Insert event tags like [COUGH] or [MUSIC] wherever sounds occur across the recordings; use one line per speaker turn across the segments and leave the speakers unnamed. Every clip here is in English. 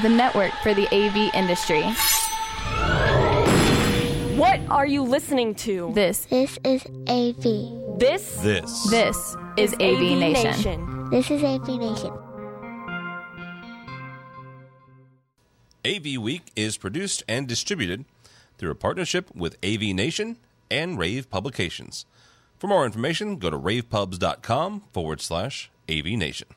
the network for the AV industry.
What are you listening to?
This
This is AV.
This
This.
this is AV, Nation.
This is AV Nation.
AV Week is produced and distributed through a partnership with AV Nation and Rave Publications. For more information, go to ravepubs.com forward slash AV Nation.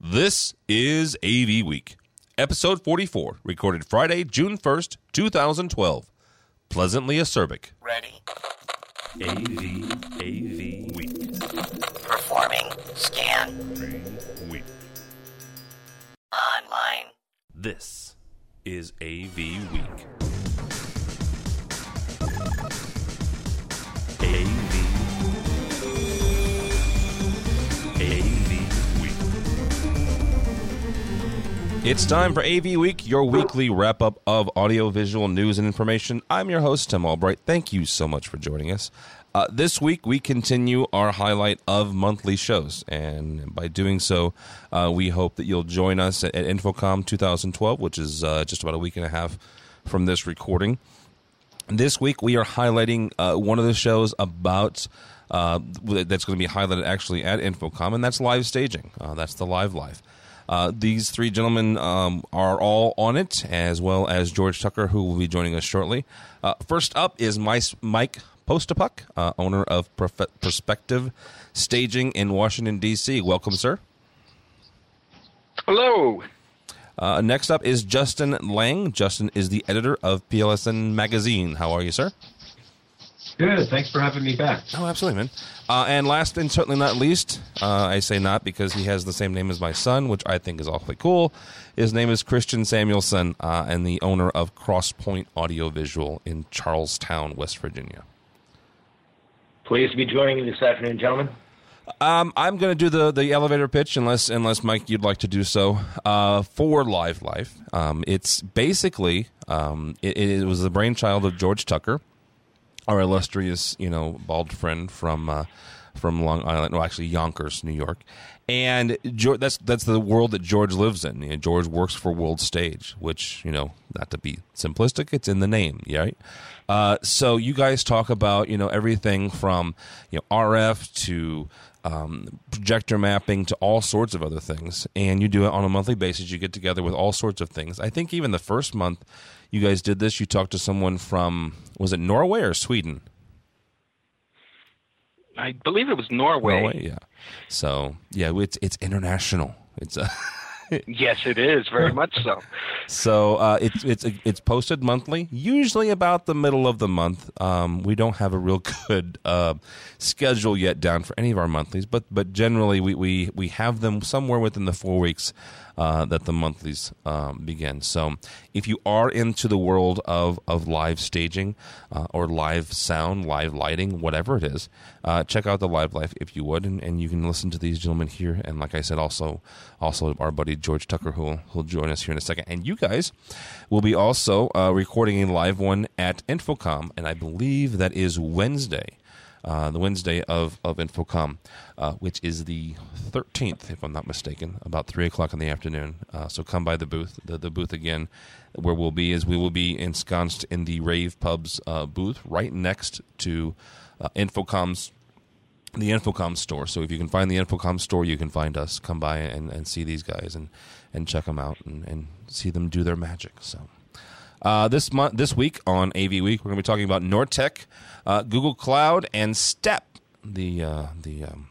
This is AV Week, episode 44, recorded Friday, June 1st, 2012. Pleasantly acerbic.
Ready.
AV, AV Week.
Performing. Scan.
Week.
Online.
This is AV Week. It's time for AV Week, your weekly wrap up of audiovisual news and information. I'm your host, Tim Albright. Thank you so much for joining us. Uh, this week, we continue our highlight of monthly shows, and by doing so, uh, we hope that you'll join us at, at InfoComm 2012, which is uh, just about a week and a half from this recording. This week we are highlighting uh, one of the shows about uh, that's going to be highlighted actually at InfoComm, and that's live staging. Uh, that's the Live Life. Uh, these three gentlemen um, are all on it, as well as George Tucker, who will be joining us shortly. Uh, first up is my, Mike Postapuck, uh, owner of Perfe- Perspective Staging in Washington, D.C. Welcome, sir.
Hello.
Uh, next up is Justin Lang. Justin is the editor of PLSN Magazine. How are you, sir?
Good. Thanks for having me back.
Oh, absolutely, man. Uh, and last and certainly not least, uh, I say not because he has the same name as my son, which I think is awfully cool. His name is Christian Samuelson, uh, and the owner of Crosspoint Audiovisual in Charlestown, West Virginia.
Pleased to be joining you this afternoon, gentlemen.
Um, I'm going to do the, the elevator pitch, unless unless Mike you'd like to do so uh, for Live Life. Um, it's basically um, it, it was the brainchild of George Tucker, our illustrious you know bald friend from uh, from Long Island, no, actually Yonkers, New York, and George, that's that's the world that George lives in. You know, George works for World Stage, which you know, not to be simplistic, it's in the name, right? Uh, so you guys talk about you know everything from you know RF to um, projector mapping to all sorts of other things, and you do it on a monthly basis. You get together with all sorts of things. I think even the first month you guys did this, you talked to someone from was it Norway or Sweden?
I believe it was Norway.
Norway, yeah. So yeah, it's it's international. It's uh, [LAUGHS]
Yes, it is very much so.
so uh, it's it's it's posted monthly, usually about the middle of the month. Um, we don't have a real [LAUGHS] good uh, schedule yet down for any of our monthlies, but but generally we we, we have them somewhere within the four weeks uh, that the monthlies um, begin. So if you are into the world of of live staging uh, or live sound, live lighting, whatever it is, uh, check out the Live Life if you would, and, and you can listen to these gentlemen here. And like I said, also also our buddy George Tucker who will who'll join us here in a second. And you guys will be also uh, recording a live one at InfoComm, and I believe that is Wednesday. Uh, the Wednesday of, of InfoComm, uh, which is the 13th, if I'm not mistaken, about 3 o'clock in the afternoon. Uh, so come by the booth. The, the booth again, where we'll be, is we will be ensconced in the Rave Pubs uh, booth right next to uh, InfoComm's the InfoComm store. So if you can find the InfoComm store, you can find us. Come by and, and see these guys and, and check them out and, and see them do their magic. So uh, this month, this week on AV Week, we're going to be talking about Nortec, uh, Google Cloud, and Step, the uh, the um,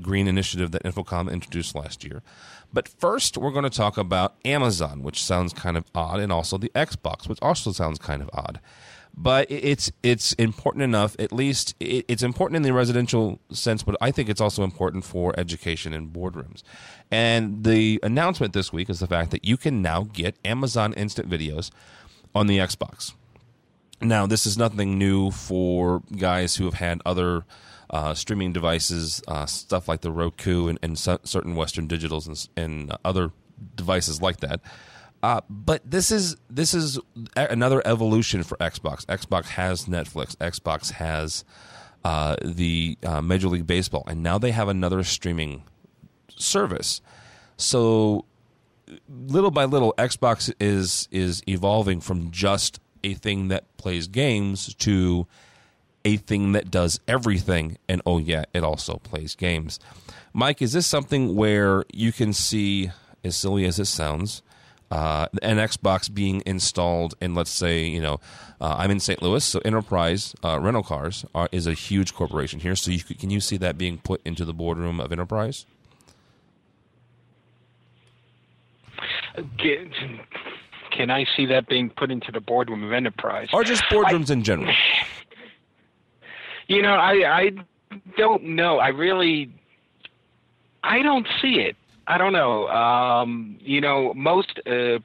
green initiative that InfoComm introduced last year. But first, we're going to talk about Amazon, which sounds kind of odd, and also the Xbox, which also sounds kind of odd but it's it's important enough. At least it's important in the residential sense, but I think it's also important for education in boardrooms. And the announcement this week is the fact that you can now get Amazon Instant Videos on the Xbox. Now, this is nothing new for guys who have had other uh, streaming devices, uh, stuff like the Roku and, and certain Western Digitals and, and other devices like that. Uh, but this is this is another evolution for Xbox. Xbox has Netflix. Xbox has uh, the uh, Major League Baseball, and now they have another streaming service. So little by little, Xbox is is evolving from just a thing that plays games to a thing that does everything. And oh yeah, it also plays games. Mike, is this something where you can see, as silly as it sounds, uh, an Xbox being installed in, let's say, you know, uh, I'm in St. Louis, so Enterprise uh, Rental Cars are, is a huge corporation here. So you, can you see that being put into the boardroom of Enterprise?
Can, can I see that being put into the boardroom of Enterprise?
Or just boardrooms I, in general? [SIGHS]
You know, I I don't know. I really I don't see it. I don't know. Um, you know, most uh,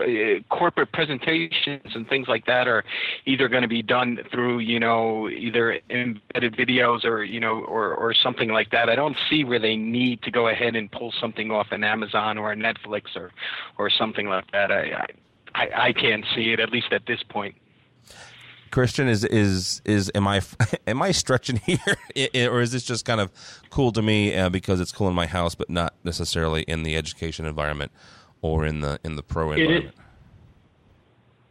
uh, corporate presentations and things like that are either going to be done through you know either embedded videos or you know or or something like that. I don't see where they need to go ahead and pull something off an Amazon or a Netflix or or something like that. I I, I can't see it at least at this point.
Christian is is is am I [LAUGHS] am I stretching [LAUGHS] here, or is this just kind of cool to me uh, because it's cool in my house, but not necessarily in the education environment? Or in the in the pro environment?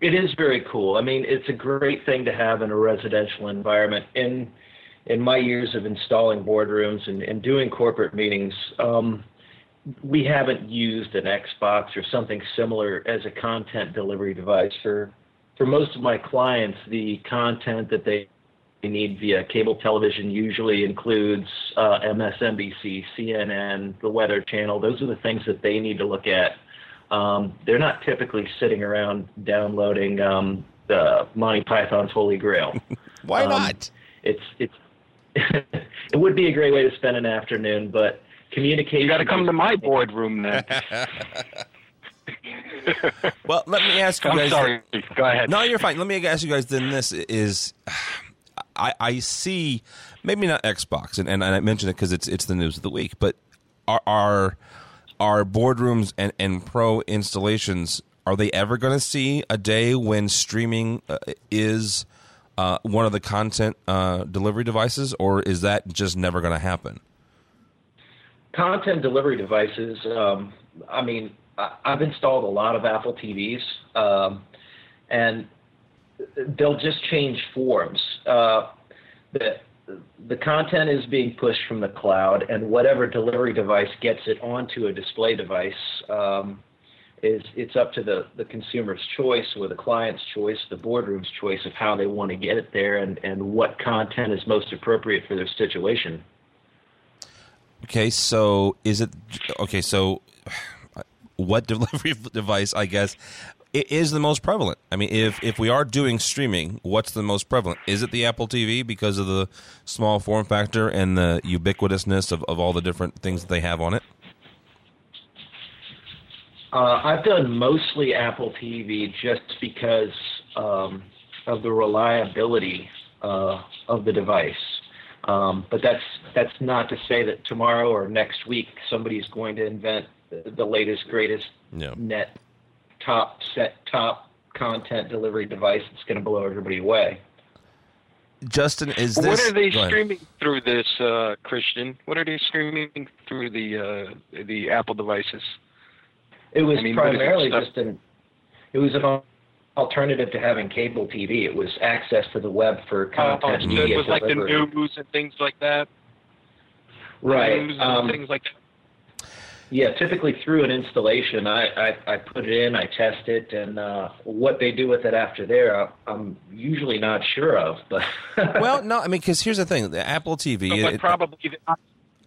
It, it is very cool. I mean, it's a great thing to have in a residential environment. In in my years of installing boardrooms and, and doing corporate meetings, um, we haven't used an Xbox or something similar as a content delivery device for for most of my clients. The content that they need via cable television usually includes uh, MSNBC, CNN, the Weather Channel. Those are the things that they need to look at um, they're not typically sitting around downloading um, the Monty Python's Holy Grail. [LAUGHS]
Why um, not?
It's it's [LAUGHS] it would be a great way to spend an afternoon, but communication. You
got to come to my [LAUGHS] boardroom then.
well, let me ask you
I'm
guys.
sorry. Go ahead.
No, you're fine. Let me ask you guys. Then this is, I, I see, maybe not Xbox, and, and I mentioned it because it's it's the news of the week, but are, are are boardrooms and, and pro installations are they ever going to see a day when streaming uh, is uh, one of the content uh, delivery devices or is that just never going to happen?
Content delivery devices um, i mean I, have installed a lot of apple tvs um, and they'll just change forms. Uh, the the content is being pushed from the cloud, and whatever delivery device gets it onto a display device um, is it's up to the, the consumer's choice or the client's choice, the boardroom's choice of how they want to get it there and, and what content is most appropriate for their situation.
Okay, so is it okay? So [SIGHS] what [LAUGHS] delivery device, I guess, it is the most prevalent. I mean, if if we are doing streaming, what's the most prevalent? Is it the Apple TV because of the small form factor and the ubiquitousness of, of all the different things that they have on it?
Uh, I've done mostly Apple TV just because um, of the reliability uh, of the device. Um, but that's that's not to say that tomorrow or next week somebody's going to invent the latest, greatest net top set top content delivery device that's going to blow everybody away.
Justin, is this?
What are they streaming through this, uh, Christian? What are they streaming through the uh, the Apple devices?
It was I mean, primarily just an. It was an alternative to having cable TV. It was access to the web for content.
Oh, it was like the news and things like that.
Right.
News and um, things like that.
Yeah, typically through an installation, I, I, I put it in, I test it, and uh, what they do with it after there, I'm usually not sure of. But [LAUGHS]
well, no, I mean, because here's the thing: the Apple TV.
So, it, probably.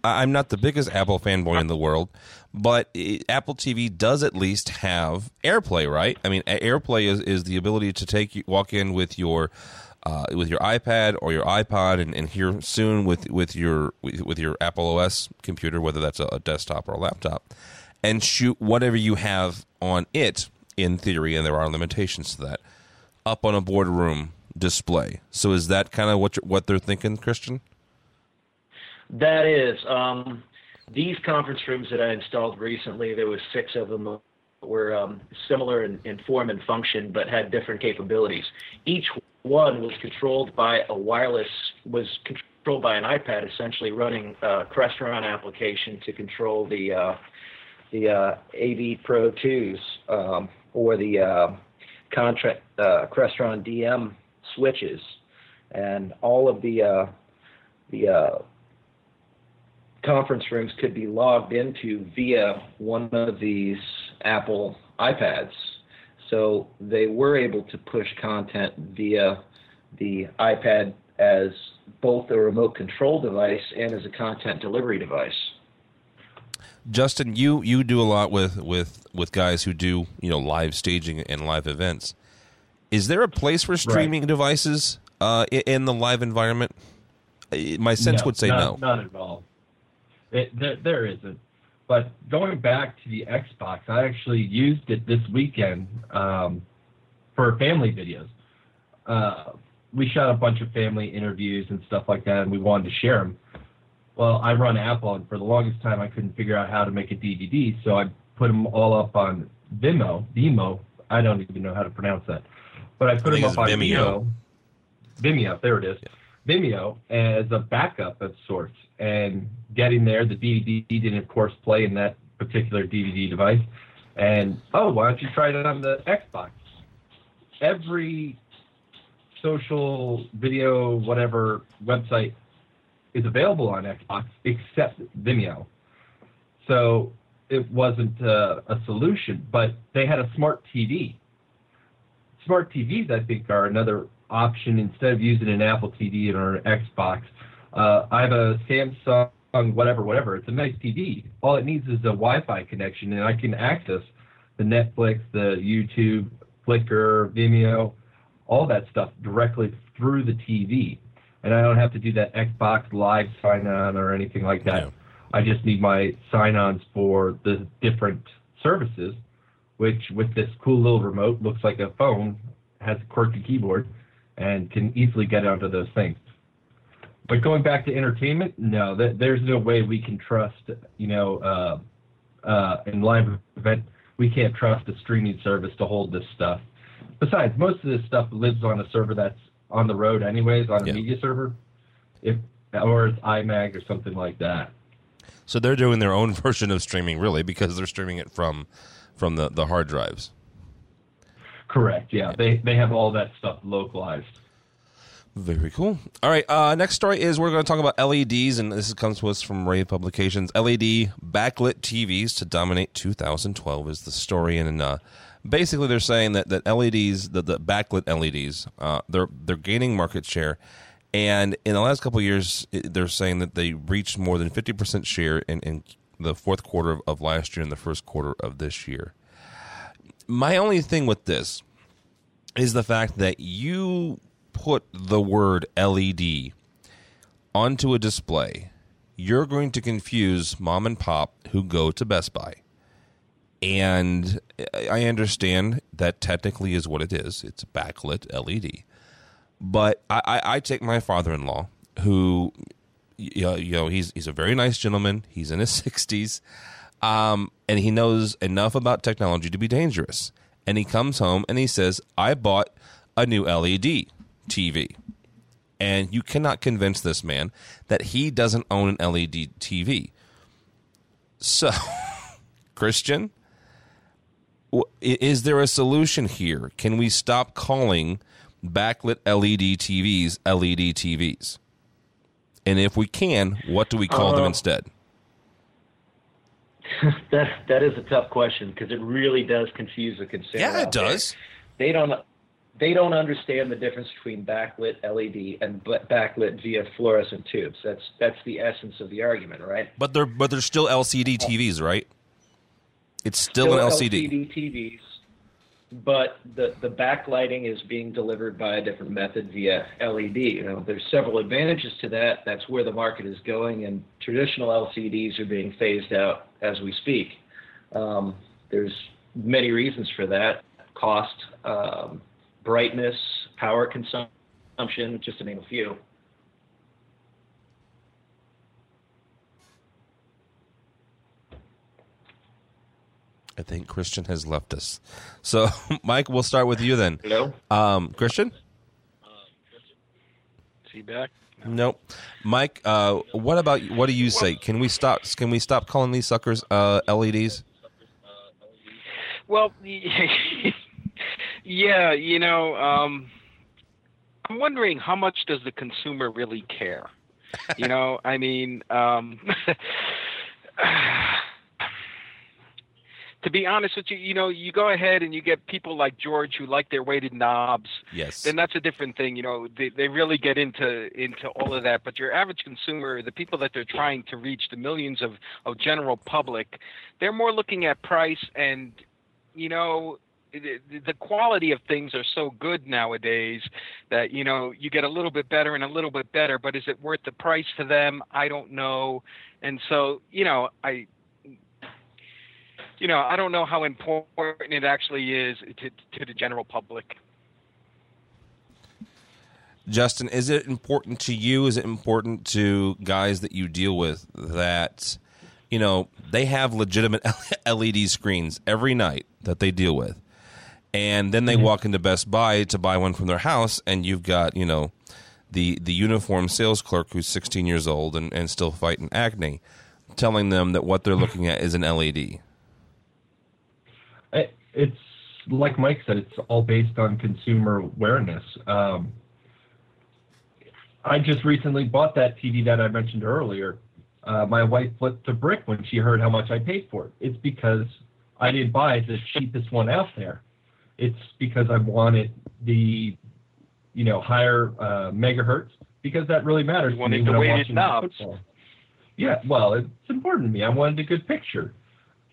I'm not the biggest Apple fanboy in the world, but it, Apple TV does at least have AirPlay, right? I mean, AirPlay is, is the ability to take you walk in with your uh, with your iPad or your iPod, and, and here soon with with your with your Apple OS computer, whether that's a, a desktop or a laptop, and shoot whatever you have on it. In theory, and there are limitations to that, up on a boardroom display. So is that kind of what what they're thinking, Christian?
That is. Um, these conference rooms that I installed recently, there was six of them were um, similar in, in, form and function, but had different capabilities. Each one was controlled by a wireless, was controlled by an iPad, essentially running a Crestron application to control the uh, the uh, AV Pro 2s um, or the uh, contract uh, Crestron DM switches, and all of the uh, the uh, conference rooms could be logged into via one of these Apple iPads. So they were able to push content via the iPad as both a remote control device and as a content delivery device.
Justin, you you do a lot with with with guys who do you know live staging and live events. Is there a place for streaming right. devices uh, in the live environment? My sense
no,
would say
not,
no.
Not at all. It, there, there isn't. But going back to the Xbox, I actually used it this weekend um, for family videos. Uh, we shot a bunch of family interviews and stuff like that, and we wanted to share them. Well, I run Apple, and for the longest time, I couldn't figure out how to make a DVD, so I put them all up on Vimeo. Vimeo. I don't even know how to pronounce that, but I put I them up on Vimeo. Vimeo. There it is. Yeah. Vimeo as a backup of sorts, and getting there, the DVD didn't, of course, play in that particular DVD device. And oh, why don't you try it on the Xbox? Every social video, whatever website is available on Xbox except Vimeo. So it wasn't uh, a solution, but they had a smart TV. Smart TVs, I think, are another option instead of using an Apple TV or an Xbox. Uh, I have a Samsung, whatever, whatever. It's a nice TV. All it needs is a Wi-Fi connection, and I can access the Netflix, the YouTube, Flickr, Vimeo, all that stuff directly through the TV. And I don't have to do that Xbox Live sign on or anything like that. I just need my sign ons for the different services, which with this cool little remote looks like a phone, has a QWERTY keyboard, and can easily get onto those things. But going back to entertainment, no, th- there's no way we can trust, you know, uh, uh, in live event, we can't trust a streaming service to hold this stuff. Besides, most of this stuff lives on a server that's on the road anyways, on a yeah. media server, if or it's iMag or something like that.
So they're doing their own [LAUGHS] version of streaming, really, because they're streaming it from from the, the hard drives.
Correct. Yeah, yeah. they they have all that stuff localized.
Very cool. All right. Uh, next story is we're going to talk about LEDs, and this comes to us from Rave Publications. LED backlit TVs to dominate 2012 is the story, and uh, basically they're saying that, that LEDs, the, the backlit LEDs, uh, they're they're gaining market share, and in the last couple years, they're saying that they reached more than 50 percent share in, in the fourth quarter of, of last year and the first quarter of this year. My only thing with this is the fact that you put the word LED onto a display, you're going to confuse mom and pop who go to Best Buy. And I understand that technically is what it is. It's backlit LED. But I, I take my father in law, who, you know, he's, he's a very nice gentleman. He's in his [LAUGHS] 60s. Um, and he knows enough about technology to be dangerous. And he comes home and he says, I bought a new LED. TV. And you cannot convince this man that he doesn't own an LED TV. So, [LAUGHS] Christian, is there a solution here? Can we stop calling backlit LED TVs LED TVs? And if we can, what do we call uh, them instead? [LAUGHS]
that that is a tough question because it really does confuse the consumer.
Yeah, it does.
They don't they don't understand the difference between backlit LED and backlit via fluorescent tubes. That's that's the essence of the argument, right?
But they're but they're still LCD TVs, right? It's still,
still
an LCD.
LCD TVs, but the the backlighting is being delivered by a different method via LED. You know, there's several advantages to that. That's where the market is going, and traditional LCDs are being phased out as we speak. Um, there's many reasons for that: cost. Um, brightness, power consumption, just to name a few.
I think Christian has left us. So, [LAUGHS] Mike, we'll start with you then.
Hello,
um, Christian.
Is he back?
No. Nope. Mike. Uh, what about what do you say? Can we stop? Can we stop calling these suckers uh, LEDs?
Well, [LAUGHS] yeah, you know, um, I'm wondering how much does the consumer really care? You know, [LAUGHS] I mean, um, [SIGHS] to be honest with you, you know, you go ahead and you get people like George who like their weighted knobs.
Yes.
Then that's a different thing. You know, they they really get into into all of that. But your average consumer, the people that they're trying to reach, the millions of of general public, they're more looking at price and, you know, the, quality of things are so good nowadays that you know you get a little bit better and a little bit better but is it worth the price to them i don't know and so you know i you know, I don't know how important it actually is to, to the general public.
Justin, is it important to you? Is it important to guys that you deal with that, you know, they have legitimate [LAUGHS] LED screens every night that they deal with? And then they mm-hmm. walk into Best Buy to buy one from their house, and you've got, you know, the, the uniform sales clerk who's 16 years old and, and still fighting acne telling them that what they're looking at is an LED
it's like Mike said, it's all based on consumer awareness. Um, I just recently bought that TV that I mentioned earlier. Uh, my wife flipped a brick when she heard how much I paid for it. It's because I didn't buy the cheapest one out there. It's because I wanted the, you know, higher uh, megahertz because that really matters
to me when I'm watching football.
Yeah, well, it's important to me. I wanted a good picture.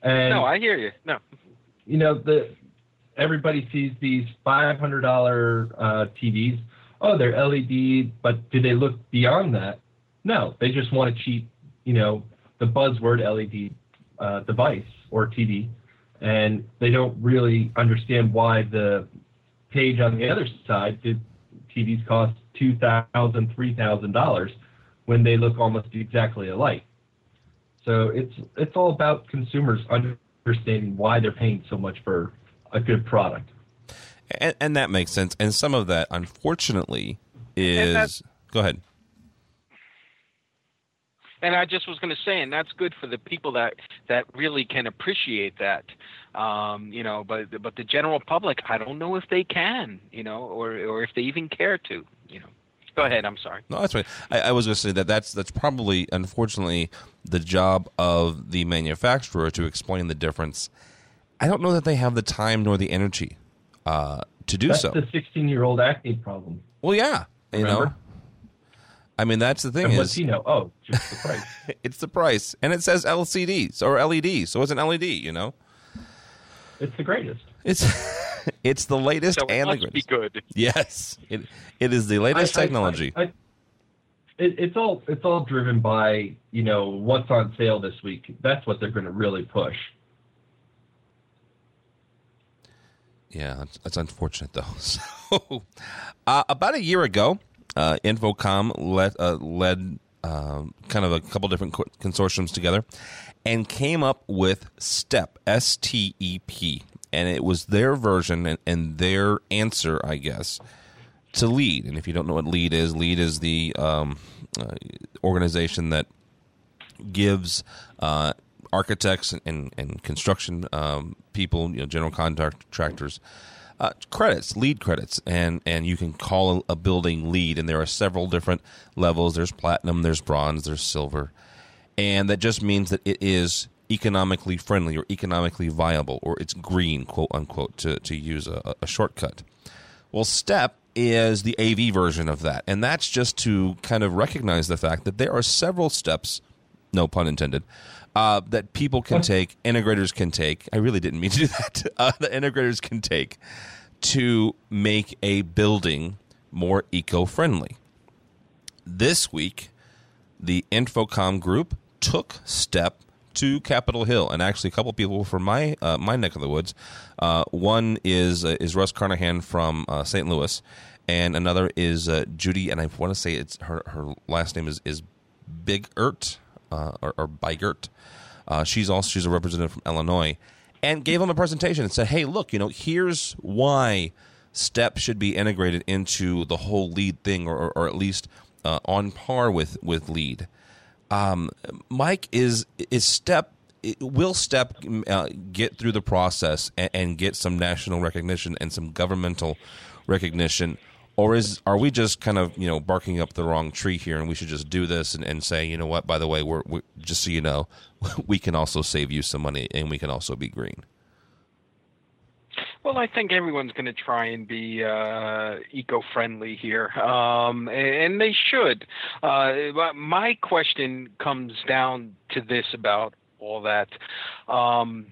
And
no, I hear you. No
you know, the everybody sees these five hundred dollar uh, TVs. Oh, they're LED, but do they look beyond that? No, they just want a cheap, you know, the buzzword LED uh, device or TV, and they don't really understand why the page on the other side did TVs cost two thousand, three thousand dollars when they look almost exactly alike. So it's it's all about consumers understanding why they're paying so much for a good product.
And, and that makes sense. And some of that, unfortunately, is. Go ahead.
And I just was going to say, and that's good for the people that that really can appreciate that, um, you know. But but the general public, I don't know if they can, you know, or or if they even care to, you know. Go ahead. I'm sorry.
No, that's right. I, I was going to say that that's that's probably, unfortunately, the job of the manufacturer to explain the difference. I don't know that they have the time nor the energy uh, to do
that's
so.
That's the 16 year old acne problem.
Well, yeah, you Remember? know. I mean, that's the thing.
And
is,
what's he know? Oh, just the price. [LAUGHS]
it's the price, and it says LCDs or LED, so it's an LED. You know,
it's the greatest.
It's [LAUGHS] it's the latest
so
and
the
greatest.
Be good. [LAUGHS]
Yes, it it is the latest I, technology.
I, I, it, it's all it's all driven by you know what's on sale this week. That's what they're going to really push.
Yeah, that's, that's unfortunate though. So, uh, about a year ago, uh, InfoComm led uh, led um, kind of a couple different consortiums together, and came up with STEP S T E P, and it was their version and, and, their answer, I guess, to LEED. And if you don't know what LEED is, LEED is the um, uh, organization that gives uh, architects and, and, and construction um, people, you know, general contractors, uh, credits, LEED credits, and and you can call a, building LEED. and there are several different levels. There's platinum, there's bronze, there's silver, and that just means that it is economically friendly or economically viable, or it's green, quote unquote, to to use a, a shortcut. Well, STEP is the AV version of that. And that's just to kind of recognize the fact that there are several steps, no pun intended, uh, that people can take, integrators can take. I really didn't mean to do that. [LAUGHS] Uh, the integrators can take to make a building more eco friendly. This week, the InfoComm group took step to Capitol Hill, and actually a couple people from my uh, my neck of the woods. Uh, one is uh, is Russ Carnahan from uh, St. Louis, and another is uh, Judy, and I want to say it's her her last name is is Biggert uh, or, or Biggert. she's also she's a representative from Illinois, and gave them a presentation and said, "Hey, look, you know, here's why." STEP should be integrated into the whole LEED thing, or, or, or at least on par with with LEED." Um, Mike, is is Step will step uh, get through the process and, and, get some national recognition and some governmental recognition or is are we just kind of you know barking up the wrong tree here and we should just do this and, and say you know what by the way we're, we're just so you know [LAUGHS] we can also save you some money and we can also be green
well, I think everyone's going to try and be uh, eco-friendly here, um, and they should. Uh, my question comes down to this about all that. Um,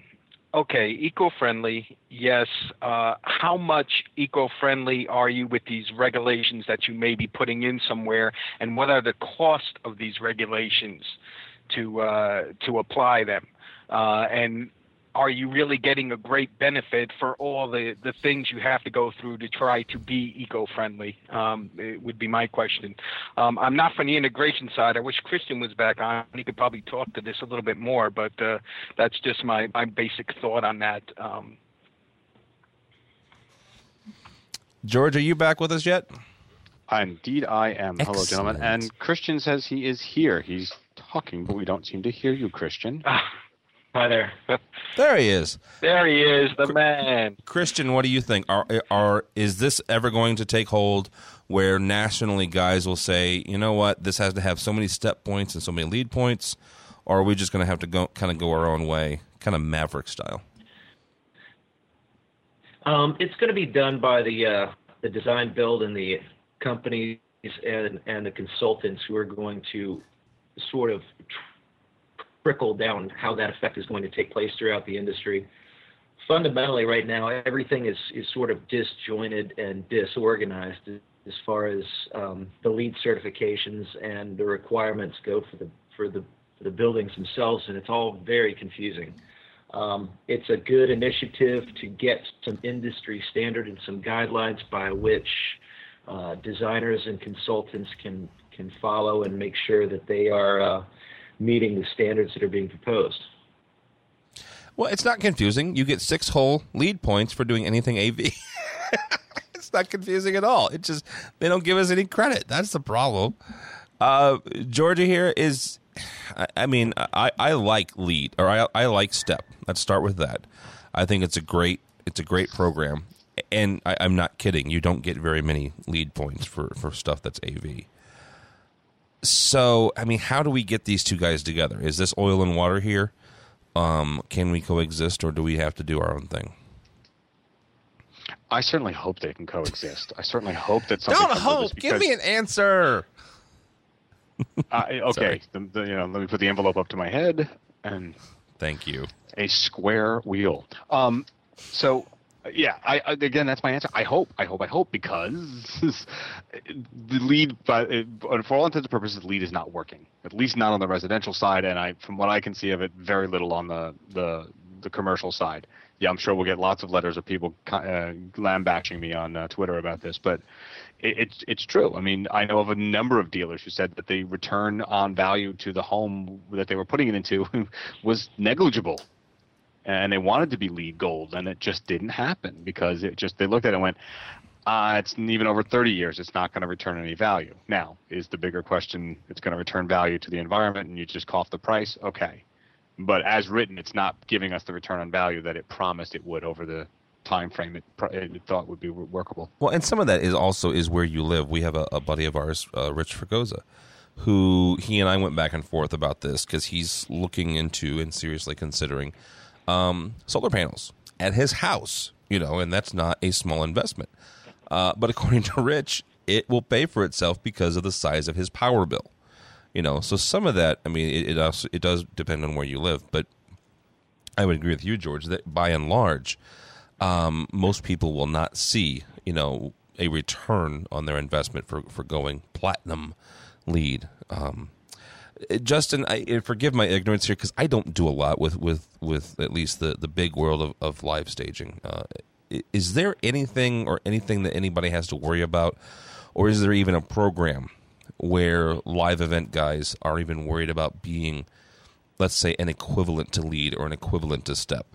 okay, eco-friendly, yes. Uh, how much eco-friendly are you with these regulations that you may be putting in somewhere, and what are the cost of these regulations to uh, to apply them? Uh, and are you really getting a great benefit for all the, the things you have to go through to try to be eco-friendly? Um, it would be my question. Um, I'm not from the integration side. I wish Christian was back on. He could probably talk to this a little bit more, but uh, that's just my, my basic thought on that. Um,
George, are you back with us yet?
Indeed, I am.
Excellent.
Hello, gentlemen. And Christian says he is here. He's talking, but we don't seem to hear you, Christian. [LAUGHS]
Hi there.
there he is.
There he is, the man.
Christian, what do you think? Are are is this ever going to take hold where nationally guys will say, you know what, this has to have so many step points and so many LEED points, or are we just going to have to go kind of go our own way, kind of maverick style?
Um, it's going to be done by the uh, the design build and the companies and and the consultants who are going to sort of trickle down how that effect is going to take place throughout the industry. Fundamentally, right now, everything is, is sort of disjointed and disorganized as far as um, the LEED certifications and the requirements go for the for the for the buildings themselves, and it's all very confusing. Um, it's a good initiative to get some industry standard and some guidelines by which uh, designers and consultants can can follow and make sure that they are uh, meeting the standards that are being proposed.
Well, it's not confusing. You get six whole LEED points for doing anything AV. [LAUGHS] it's not confusing at all. It just they don't give us any credit. That's the problem. Uh, Georgia here is, I, I mean, I, I like LEED or I I like step. Let's start with that. I think it's a great it's a great program, and I, I'm not kidding. You don't get very many LEED points for for stuff that's AV. So, I mean, how do we get these two guys together? Is this oil and water here? Um, can we coexist, or do we have to do our own thing?
I certainly hope they can coexist. I certainly hope that something.
Don't hope. Give me an answer.
uh, okay, the, the, you know, let me put the envelope up to my head and.
Thank you.
A square wheel. Um, so yeah, I, again, that's my answer. I hope, I hope, I hope, because [LAUGHS] the LEED, but for all intents and purposes, the LEED is not working. At least not on the residential side, and I, from what I can see of it, very little on the the, the commercial side. Yeah, I'm sure we'll get lots of letters of people uh, lambashing me on uh, Twitter about this, but it, it's it's true. I mean, I know of a number of dealers who said that the return on value to the home that they were putting it into [LAUGHS] was negligible and they wanted to be LEED gold, and it just didn't happen because it just they looked at it and went, uh, it's even over 30 years, it's not going to return any value. Now, is the bigger question, it's going to return value to the environment, and you just cough the price? Okay, but as written, it's not giving us the return on value that it promised it would over the time frame it, it thought would be workable.
Well, and some of that is also is where you live. We have a, a buddy of ours, uh, Rich Fregosa, who he and I went back and forth about this because he's looking into and seriously considering um, solar panels at his house, you know, and that's not a small investment. Uh, but according to Rich, it will pay for itself because of the size of his power bill. You know, so some of that, I mean, it it, also, it does depend on where you live, but I would agree with you, George, that by and large, um, most people will not see, you know, a return on their investment for, for going platinum LEED. Um, Justin, I, forgive my ignorance here because I don't do a lot with, with, with at least the, the big world of, of live staging. Uh, is there anything or anything that anybody has to worry about, or is there even a program where live event guys are even worried about being, let's say, an equivalent to LEED or an equivalent to step?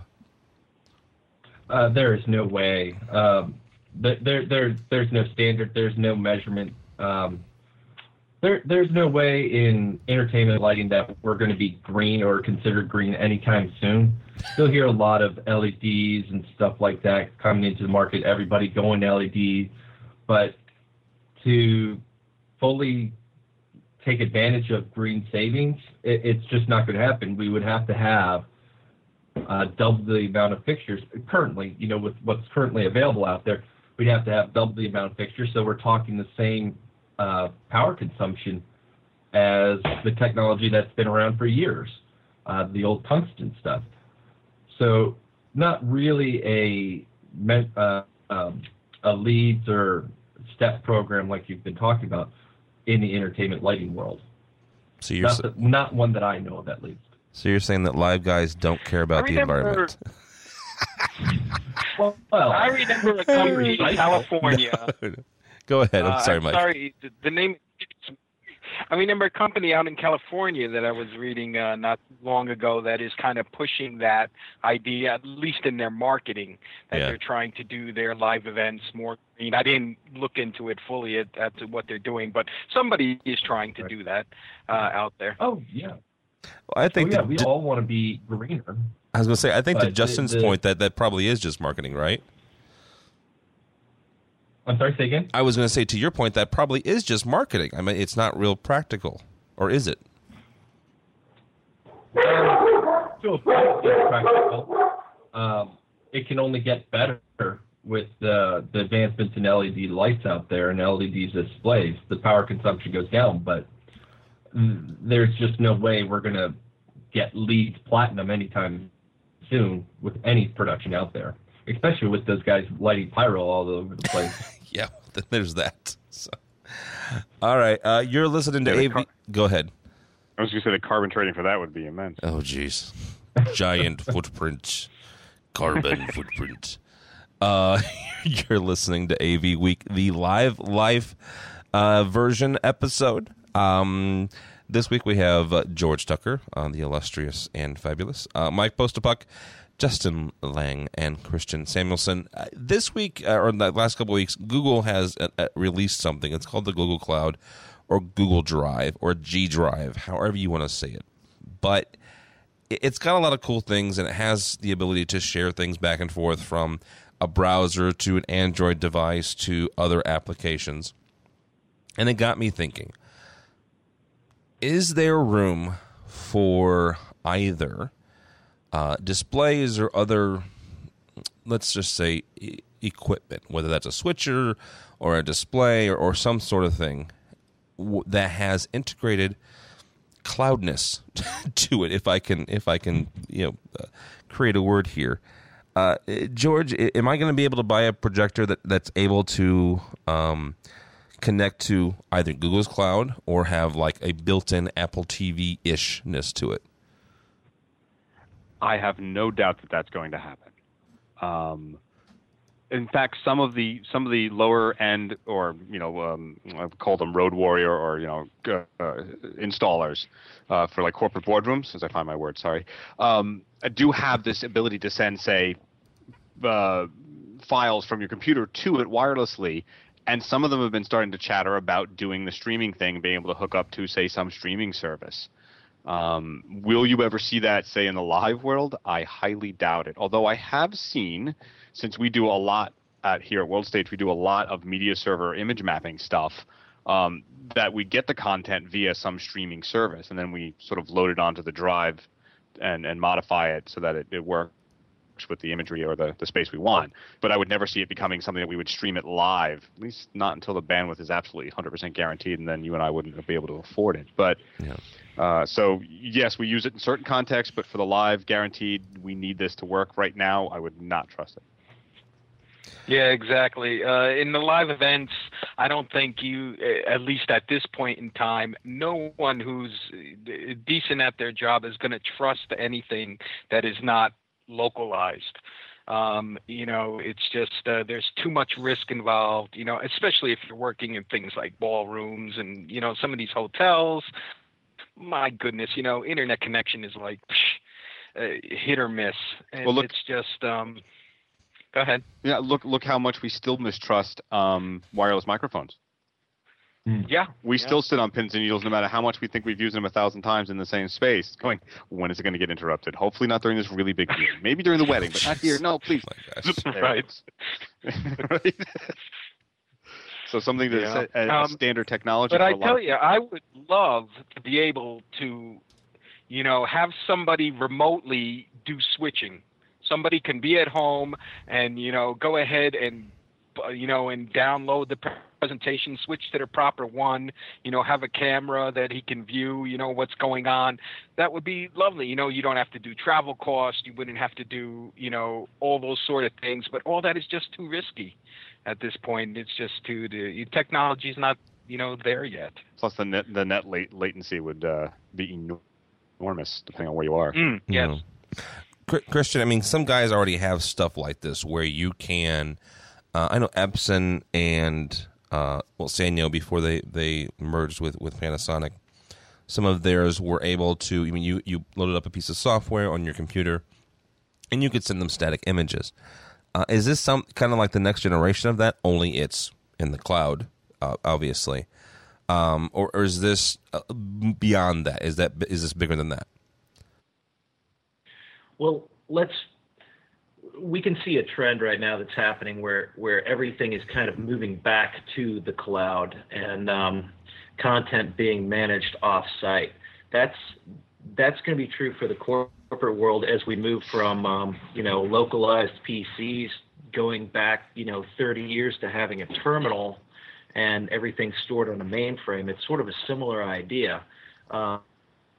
Uh, there is no way. Um, there, there, there's no standard. There's no measurement. Um, there, there's no way in entertainment lighting that we're going to be green or considered green anytime soon. You'll hear a lot of LEDs and stuff like that coming into the market. Everybody going LED, but to fully take advantage of green savings, it, it's just not going to happen. We would have to have uh, double the amount of fixtures currently. You know, with what's currently available out there, we'd have to have double the amount of fixtures. So we're talking the same uh, power consumption as the technology that's been around for years, uh, the old tungsten stuff. So not really a uh, um, a leads or step program like you've been talking about in the entertainment lighting world.
So you're
not, the, not one that I know of at least.
So you're saying that live guys don't care about the environment? [LAUGHS]
well, well, I remember a [LAUGHS] company in California. [LAUGHS] [LAUGHS]
Go ahead. I'm
uh,
sorry,
I'm
Mike.
Sorry, the, the name. I remember a company out in California that I was reading uh, not long ago that is kind of pushing that idea, at least in their marketing, that
Yeah.
they're trying to do their live events more green. I didn't look into it fully at, at what they're doing, but somebody is trying to do that uh, out there.
Oh yeah.
Well, I think
oh, yeah,
that
we all want to be greener.
I was going to say, I think to
But the-
Justin's
the-
point that that probably is just marketing, right?
I'm sorry, say again.
I was going to say to your point that probably is just marketing. I mean, it's not real practical, or is it?
to a point, it's practical. Um, it can only get better with the, the advancements in LED lights out there and LED displays. The power consumption goes down, but there's just no way we're going to get leads platinum anytime soon with any production out there, especially with those guys lighting pyro all over the place. [LAUGHS]
yeah, then there's that. So, all right, uh, you're listening to
Yeah,
AV.
car-
Go ahead.
I was going to say the carbon trading for that would be immense.
Oh, jeez. Giant [LAUGHS] footprint. Carbon footprint. Uh, [LAUGHS] you're listening to AV Week, the live live uh, version episode. Um, this week we have uh, George Tucker, on the illustrious and fabulous, uh, Mike Postapuck, Justin Lang, and Christian Samuelson. Uh, this week, uh, or the last couple weeks, Google has uh, uh, released something. It's called the Google Cloud or Google Drive or G Drive, however you want to say it. But it- it's got a lot of cool things and it has the ability to share things back and forth from a browser to an Android device to other applications. And it got me thinking is there room for either uh, displays or other, let's just say, e- equipment, whether that's a switcher or a display or, or some sort of thing w- that has integrated cloudness [LAUGHS] to it if i can if i can you know uh, create a word here. Uh, george am i going to be able to buy a projector that that's able to um, connect to either google's cloud or have like a built-in apple tv ishness to it
I have no doubt that that's going to happen. Um, in fact, some of the some of the lower end, or you know, um, I've called them road warrior, or you know, uh, installers uh, for like corporate boardrooms, as I find my word. Sorry, um, do have this ability to send, say, uh, files from your computer to it wirelessly. And some of them have been starting to chatter about doing the streaming thing, being able to hook up to, say, some streaming service. Um, will you ever see that, say, in the live world? I highly doubt it. Although I have seen, since we do a lot at here at World Stage, we do a lot of media server image mapping stuff. Um, that we get the content via some streaming service, and then we sort of load it onto the drive and and modify it so that it, it works with the imagery or the, the space we want. But I would never see it becoming something that we would stream it live, at least not until the bandwidth is absolutely 100% guaranteed, and then you and I wouldn't be able to afford it. But
yeah
uh, so yes, we use it in certain contexts, but for the live, guaranteed, we need this to work right now. I would not trust it.
Yeah, exactly. Uh, in the live events, I don't think you, at least at this point in time, no one who's uh, decent at their job is going to trust anything that is not localized. Um, you know, it's just uh, there's too much risk involved. You know, especially if you're working in things like ballrooms and you know some of these hotels. My goodness, you know, internet connection is like psh, uh, hit or miss, and
Well, look-
it's just. Um, go ahead.
Yeah, look look how much we still mistrust um, wireless microphones.
Yeah.
We
yeah.
still sit on pins and needles no matter how much we think we've used them a thousand times in the same space. Going, when is it going to get interrupted? Hopefully not during this really big meeting. Maybe during the wedding, but not here. No, please.
Oh [LAUGHS]
right. [LAUGHS]
right. [LAUGHS] so something to
Yeah.
a, a
Um,
standard technology.
But
for
I
a
tell you, I would love to be able to, you know, have somebody remotely do switching. Somebody can be at home and you know go ahead and uh, you know and download the presentation, switch to the proper one. You know, have a camera that he can view. You know what's going on. That would be lovely. You know, you don't have to do travel costs. You wouldn't have to do you know all those sort of things. But all that is just too risky at this point. It's just too the technology's not you know there yet.
Plus, the net the net late, latency would uh, be enormous depending on where you are.
Mm, yes.
No. Chr- Christian, I mean, some guys already have stuff like this where you can. Uh, I know Epson and uh, well, Sanyo before they they merged with with Panasonic. Some of theirs were able to. I mean, you you loaded up a piece of software on your computer, and you could send them static images. Uh, is this some kind of like the next generation of that? Only it's in the cloud, uh, obviously. Um, or, or is this uh, beyond that? Is that is this bigger than that?
Well, let's. We can see a trend right now that's happening where where everything is kind of moving back to the cloud and um, content being managed off-site. That's that's going to be true for the corporate world as we move from um, you know localized PCs going back you know 30 years to having a terminal and everything stored on a mainframe. It's sort of a similar idea. Uh,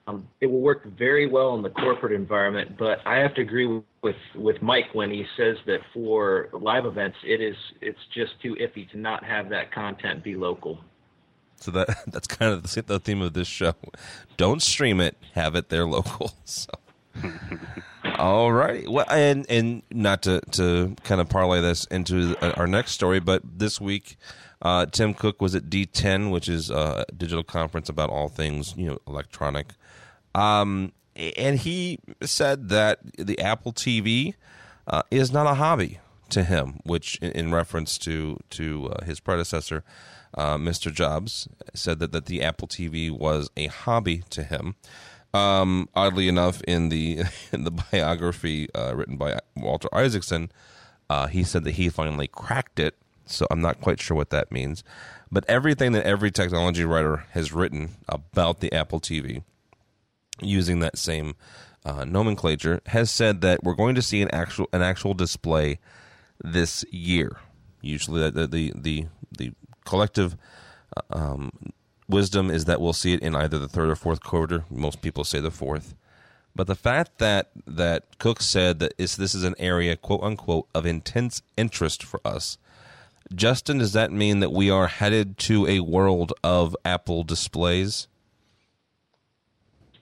um, it will work very well in the corporate environment, but I have to agree with with Mike when he says that for live events, it is it's just too iffy to not have that content be local.
So that [LAUGHS] that's kind of the, the theme of this show. Don't stream it, have it there local. [LAUGHS] So. [LAUGHS] All right. Well, and and not to to kind of parlay this into our next story, but this week, uh, Tim Cook was at D10, which is a digital conference about all things you know electronic. Um, and he said that the Apple TV uh, is not a hobby to him, which in, in reference to to uh, his predecessor, uh, Mr. Jobs, said that, that the Apple TV was a hobby to him. Um, oddly enough, in the [LAUGHS] in the biography uh, written by Walter Isaacson, uh, he said that he finally cracked it. So I'm not quite sure what that means, but everything that every technology writer has written about the Apple TV, using that same uh, nomenclature, has said that we're going to see an actual an actual display this year. Usually, the the the, the collective um, wisdom is that we'll see it in either the third or fourth quarter. Most people say the fourth. But the fact that that Cook said that is, this is an area, quote unquote, of intense interest for us. Justin, does that mean that we are headed to a world of Apple displays?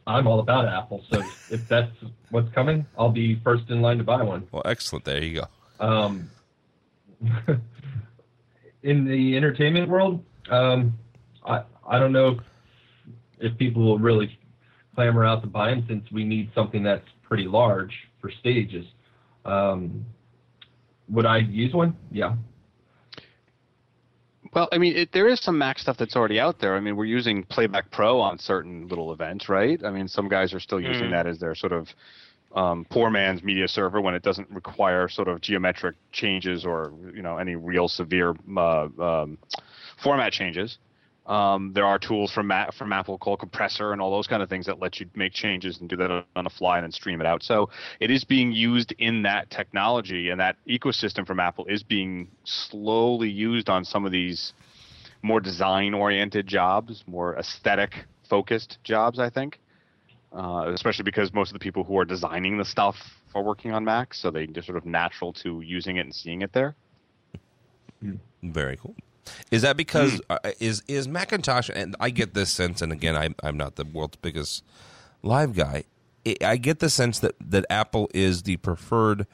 I'm all about Apple, so if that's what's coming, I'll be first in line to buy one.
Well, excellent. There you go.
Um, [LAUGHS] in the entertainment world, um, I I don't know if, if people will really clamor out to buy them since we need something that's pretty large for stages. Um, would I use one? Yeah.
Well, I mean, it, there is some Mac stuff that's already out there. I mean, we're using Playback Pro on certain little events, right? I mean, some guys are still using
Mm.
that as their sort of um, poor man's media server when it doesn't require sort of geometric changes or you know any real severe uh, um, format changes. Um, there are tools from from Apple called Compressor and all those kind of things that let you make changes and do that on the fly and then stream it out. So it is being used in that technology and that ecosystem from Apple is being slowly used on some of these more design oriented jobs, more aesthetic focused jobs. I think, uh, especially because most of the people who are designing the stuff are working on Mac, so they just sort of natural to using it and seeing it there.
Very cool. Is that because uh, is is Macintosh? And I get this sense, and again, I, I'm not the world's biggest live guy. I I get the sense that that Apple is the preferred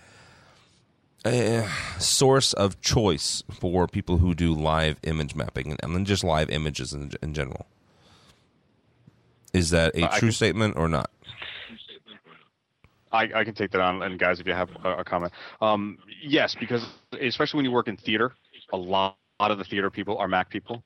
uh, source of choice for people who do live image mapping and, and just live images in, in general. Is that a
I
true
can-
statement or not?
I, I can take that on, and guys, if you have a, a comment, um, yes, because especially when you work in theater, a lot, lot of the theater people are Mac people,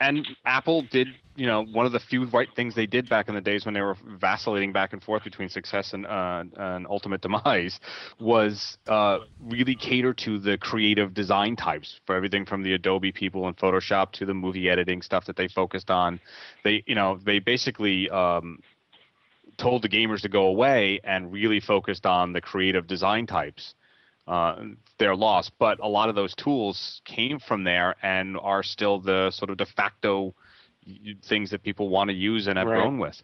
and Apple did you know one of the few right things they did back in the days when they were vacillating back and forth between success and uh, and ultimate demise [LAUGHS] was uh, really cater to the creative design types for everything from the Adobe people and Photoshop to the movie editing stuff that they focused on. They you know they basically um, told the gamers to go away and really focused on the creative design types. Uh, they're lost, but a lot of those tools came from there and are still the sort of de facto things that people want to use and have right. grown with.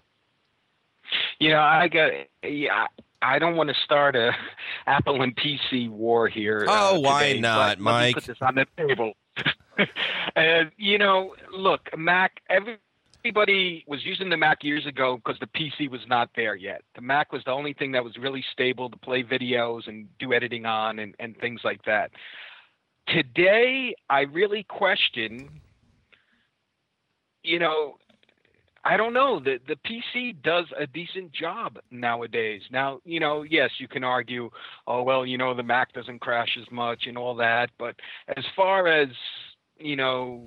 You know, I got yeah. I don't want to start a [LAUGHS] Apple and PC war here.
Uh,
oh,
why not, Mike?
put this on the table. [LAUGHS] and you know, look, Mac. Everybody was using the Mac years ago because the PC was not there yet. The Mac was the only thing that was really stable to play videos and do editing on and, and things like that. Today, I really question you know, I don't know. The the PC does a decent job nowadays. Now, you know, yes, you can argue, oh well, you know, the Mac doesn't crash as much and all that, but as far as you know,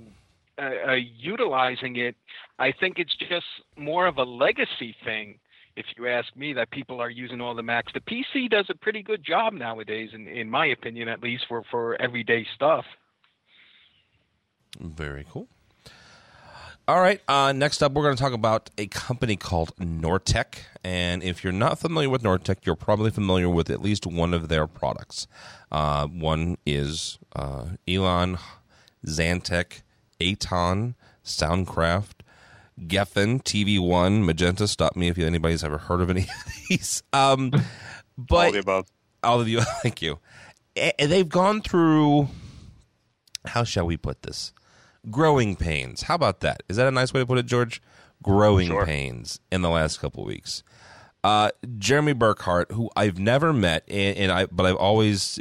uh, uh, utilizing it, I think it's just more of a legacy thing. If you ask me, that people are using all the Macs. The PC does a pretty good job nowadays, in in my opinion, at least for for everyday stuff.
Very cool. All right. Uh, next up, we're going to talk about a company called Nortek. And if you're not familiar with Nortek, you're probably familiar with at least one of their products. Uh, one is uh, Elan, Xantech, Aton, Soundcraft, Gefen, TV One, Magenta. Stop me if anybody's ever heard of any of these. Um, but
all the above.
All of you. [LAUGHS] Thank you. And they've gone through. How shall we put this? growing pains. How about that? Is that a nice way to put it, George? Growing sure. pains in the last couple weeks. Uh, Jeremy Burkhardt, who I've never met, and, and, I but I've always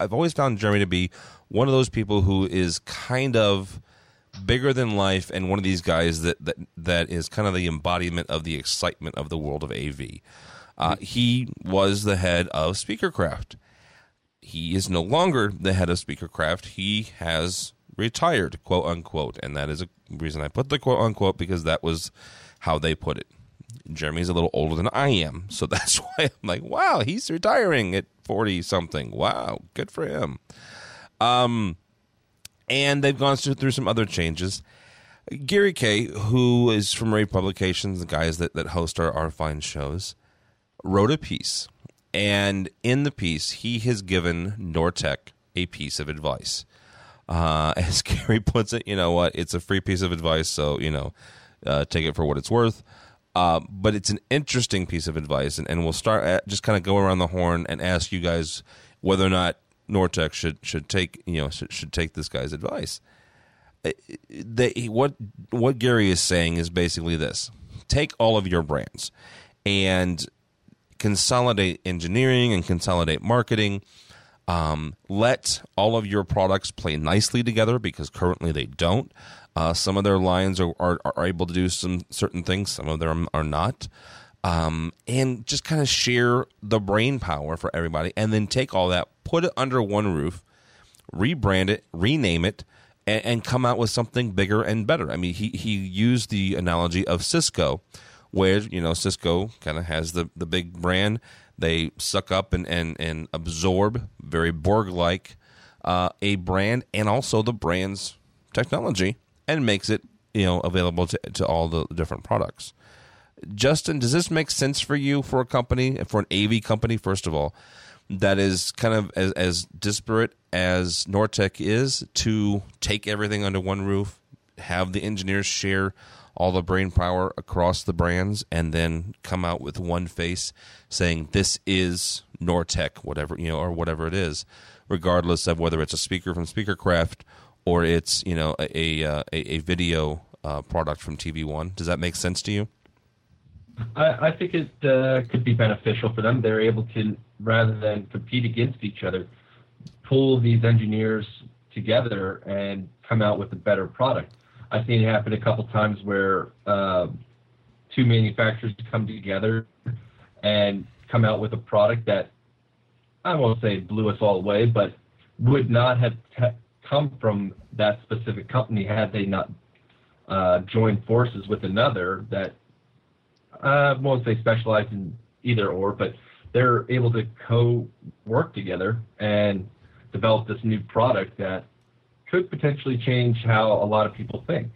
I've always found Jeremy to be one of those people who is kind of bigger than life, and one of these guys that that that is kind of the embodiment of the excitement of the world of AV. Uh, he was the head of Speakercraft. He is no longer the head of Speakercraft. He has retired, quote unquote. And that is a reason I put the quote unquote because that was how they put it. Jeremy's a little older than I am. So [LAUGHS] that's why I'm like, wow, he's retiring at 40 something. Wow, good for him. Um, and they've gone through some other changes. Gary Kayye, who is from Rave Publications, the guys that, that host our, our fine shows, wrote a piece. And in the piece, he has given Nortek a piece of advice. Uh, [LAUGHS] as Gary puts it, you know what? It's a free piece of advice, so you know, uh, take it for what it's worth. Uh, but it's an interesting piece of advice, and, and we'll start at, just kind of go around the horn and ask you guys whether or not Nortek should should take you know should, should take this guy's advice. They, what what Gary is saying is basically this: take all of your brands and consolidate engineering and consolidate marketing um, let all of your products play nicely together because currently they don't. Uh, some of their lines are, are, are, able to do some certain things, some of them are not. Um, and just kind of share the brain power for everybody and then take all that, put it under one roof, rebrand it, rename it, and, and come out with something bigger and better. I mean, he, he used the analogy of Cisco, where, you know, Cisco kind of has the, the big brand they suck up and, and, and absorb, very Borg like, uh, a brand and also the brand's technology and makes it you know available to, to all the different products. Justin, does this make sense for you for a company, for an AV company, first of all, that is kind of as, as disparate as Nortek is to take everything under one roof, have the engineers share all the brain power across the brands and then come out with one face saying this is Nortek, whatever you know, or whatever it is, regardless of whether it's a speaker from Speakercraft or it's you know a a, a video uh, product from TV One. Does that make sense to you?
I, I think it uh, could be beneficial for them. They're able to rather than compete against each other, pull these engineers together and come out with a better product. I've seen it happen a couple times where uh, two manufacturers come together and come out with a product that I won't say blew us all away, but would not have come from that specific company had they not uh, join forces with another that uh, won't say specialize in either or, but they're able to co-work together and develop this new product that could potentially change how a lot of people think.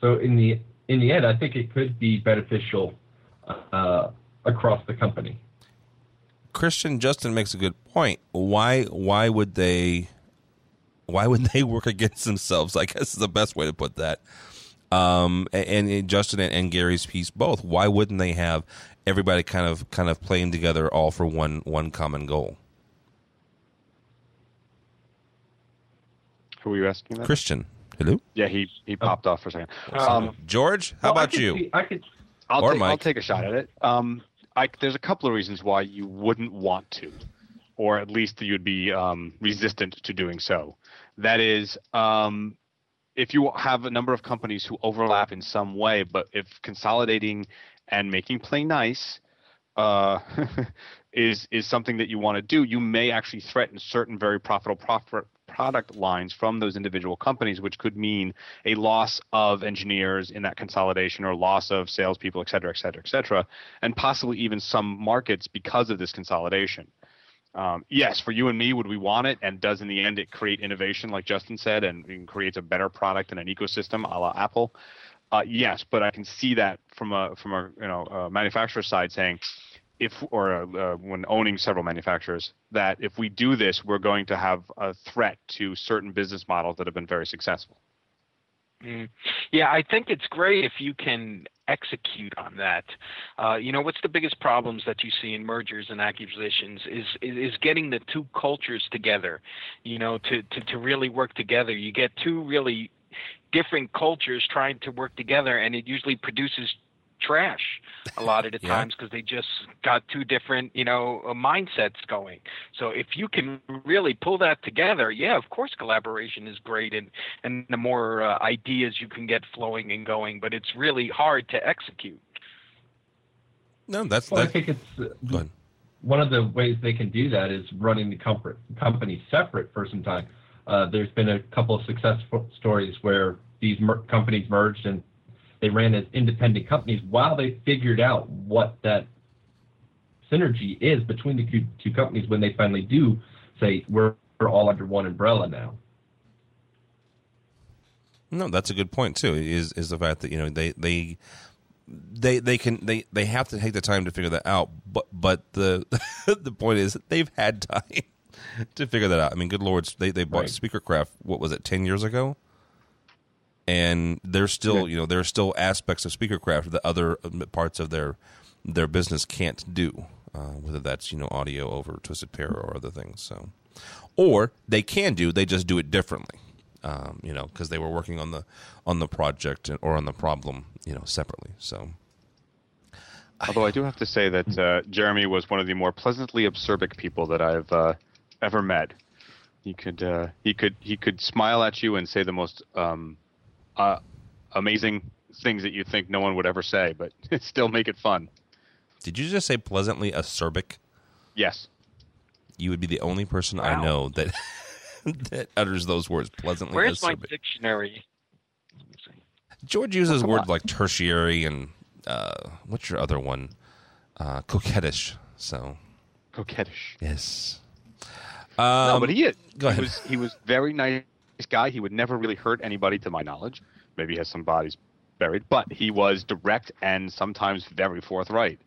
So in the in the end, I think it could be beneficial uh, across the company.
Christian Justin makes a good point. Why why would they why would they work against themselves? I guess is the best way to put that. Um, and, and Justin and, and Gary's piece both. Why wouldn't they have everybody kind of kind of playing together all for one one common goal?
Who are you asking? That?
Christian. Hello.
Yeah, he he popped off for a second.
Um, George, how
Well,
about
could
you?
see- I could.
I'll
Or
take, I'll take a shot at it. Um, I, there's a couple of reasons why you wouldn't want to, or at least you'd be um, resistant to doing so. That is, um, if you have a number of companies who overlap in some way, but if consolidating and making play nice uh, [LAUGHS] is is something that you want to do, you may actually threaten certain very profitable profit, product lines from those individual companies, which could mean a loss of engineers in that consolidation or loss of salespeople, et cetera, et cetera, et cetera, and possibly even some markets because of this consolidation. Um, yes, for you and me, would we want it? And does in the end it create innovation, like Justin said, and, creates a better product and an ecosystem, a la Apple? Uh, yes, but I can see that from a from a you know a manufacturer side saying, if or uh, when owning several manufacturers, that if we do this, we're going to have a threat to certain business models that have been very successful.
Mm. Yeah, I think it's great if you can execute on that. Uh, you know, what's the biggest problems that you see in mergers and acquisitions is, is is getting the two cultures together. You know, to to to really work together. You get two really different cultures trying to work together, and it usually produces trash a lot of the
Yeah.
times because they just got two different you know uh, mindsets going so if you can really pull that together yeah of course collaboration is great and and the more uh, ideas you can get flowing and going but it's really hard to execute
No, that's
Well, I think it's uh, one of the ways they can do that is running the comfort, company separate for some time. Uh, there's been a couple of success stories where these mer- companies merged and they ran as independent companies while they figured out what that synergy is between the two, companies when they finally do say we're, we're all under one umbrella now.
No, that's a good point too. Is is the fact that you know they they they they can they they have to take the time to figure that out. But but the [LAUGHS] the point is they've had time [LAUGHS] to figure that out. I mean, good lords, they they bought
Right.
Speakercraft. What was it, ten years ago? And there's still you know there are still aspects of Speakercraft that other um, parts of their their business can't do. Uh, whether that's you know audio over Twisted Pair or other things. So, or they can do, they just do it differently um, you know, because they were working on the on the project or on the problem, you know, separately. So
Although I do have to say that uh, Jeremy was one of the more pleasantly acerbic people that I've uh, ever met. He could uh, he could he could smile at you and say the most um, uh, amazing things that you think no one would ever say, but [LAUGHS] still make it fun.
did you just say pleasantly acerbic?
Yes.
You would be the only person I know that [LAUGHS] that utters those words pleasantly
where's my dictionary
George uses
come
words
on.
like tertiary and uh, what's your other one? Uh, coquettish. So
Coquettish.
yes.
no,
Um,
but he is.
go ahead.
He was he was very nice guy. He would never really hurt anybody, to my knowledge. Maybe he has some bodies buried, but he was direct and sometimes very forthright.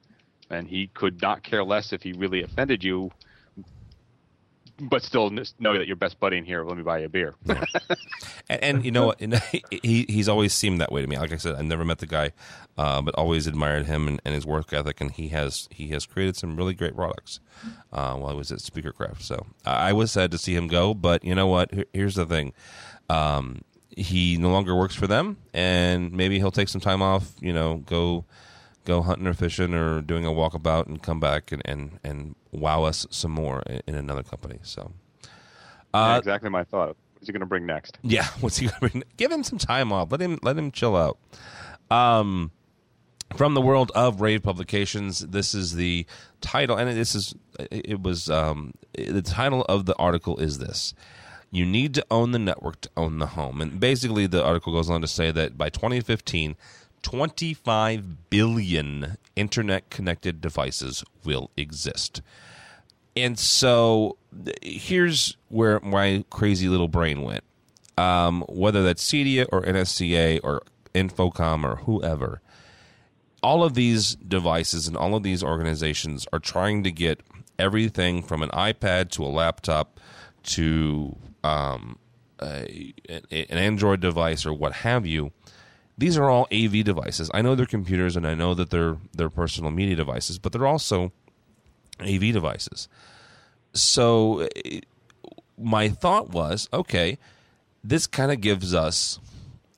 And he could not care less if he really offended you, but still know that your best buddy in here. Let me buy you a beer. [LAUGHS]
And, and you know what? [LAUGHS] He he's always seemed that way to me. Like I said, I never met the guy, uh, but always admired him and, and his work ethic. And he has he has created some really great products uh, while he was at Speakercraft. So I I was sad to see him go. But you know what? Here's the thing. Um, he no longer works for them, and maybe he'll take some time off. You know, go go hunting or fishing or doing a walkabout and come back and and, and wow us some more in, in another company. So.
Yeah,
Uh,
exactly my thought. What's he going to bring next?
yeah, [LAUGHS] what's he going to bring? Give him some time off. Let him let him chill out. Um, from the world of rave publications, this is the title, and this is it was um, the title of the article is this: You need to own the network to own the home. And basically, the article goes on to say that by 2015, 25 billion internet connected devices will exist. And so here's where my crazy little brain went. Um, whether that's CEDIA or NSCA or InfoComm or whoever, all of these devices and all of these organizations are trying to get everything from an iPad to a laptop to um, a, an Android device or what have you. These are all AV devices. I know they're computers and I know that they're they're personal media devices, but they're also AV devices. So my thought was, okay, this kind of gives us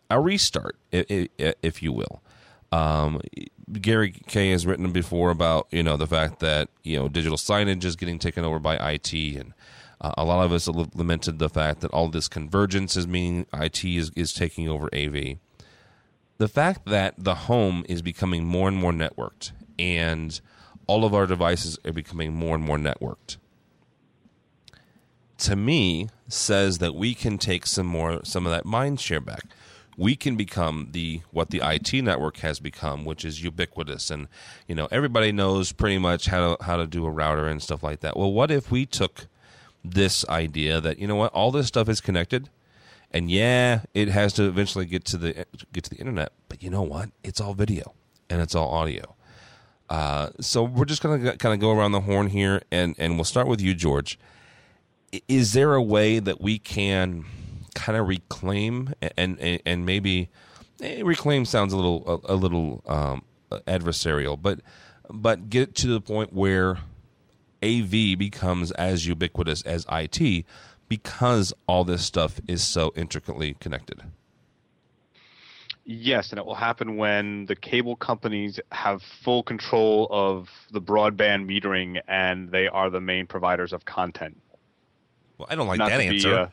a restart, if you will. Um, Gary Kayye has written before about you know the fact that you know digital signage is getting taken over by IT, and uh, a lot of us lamented the fact that all this convergence is meaning IT is, is taking over AV. The fact that the home is becoming more and more networked, and all of our devices are becoming more and more networked, to me says that we can take some more some of that mind share back we can become the what the IT network has become, which is ubiquitous, and you know everybody knows pretty much how to how to do a router and stuff like that. Well, what if we took this idea that you know what all this stuff is connected, and yeah, it has to eventually get to the get to the internet, but you know what? It's all video and it's all audio. Uh, so we're just gonna kind of go around the horn here, and and we'll start with you, George. Is there a way that we can kind of reclaim and, and, and maybe eh, reclaim sounds a little a, a little um, adversarial, but but get to the point where AV becomes as ubiquitous as IT because all this stuff is so intricately connected.
Yes, and it will happen when the cable companies have full control of the broadband metering and they are the main providers of content.
Well, I don't like Not that answer. Be, uh,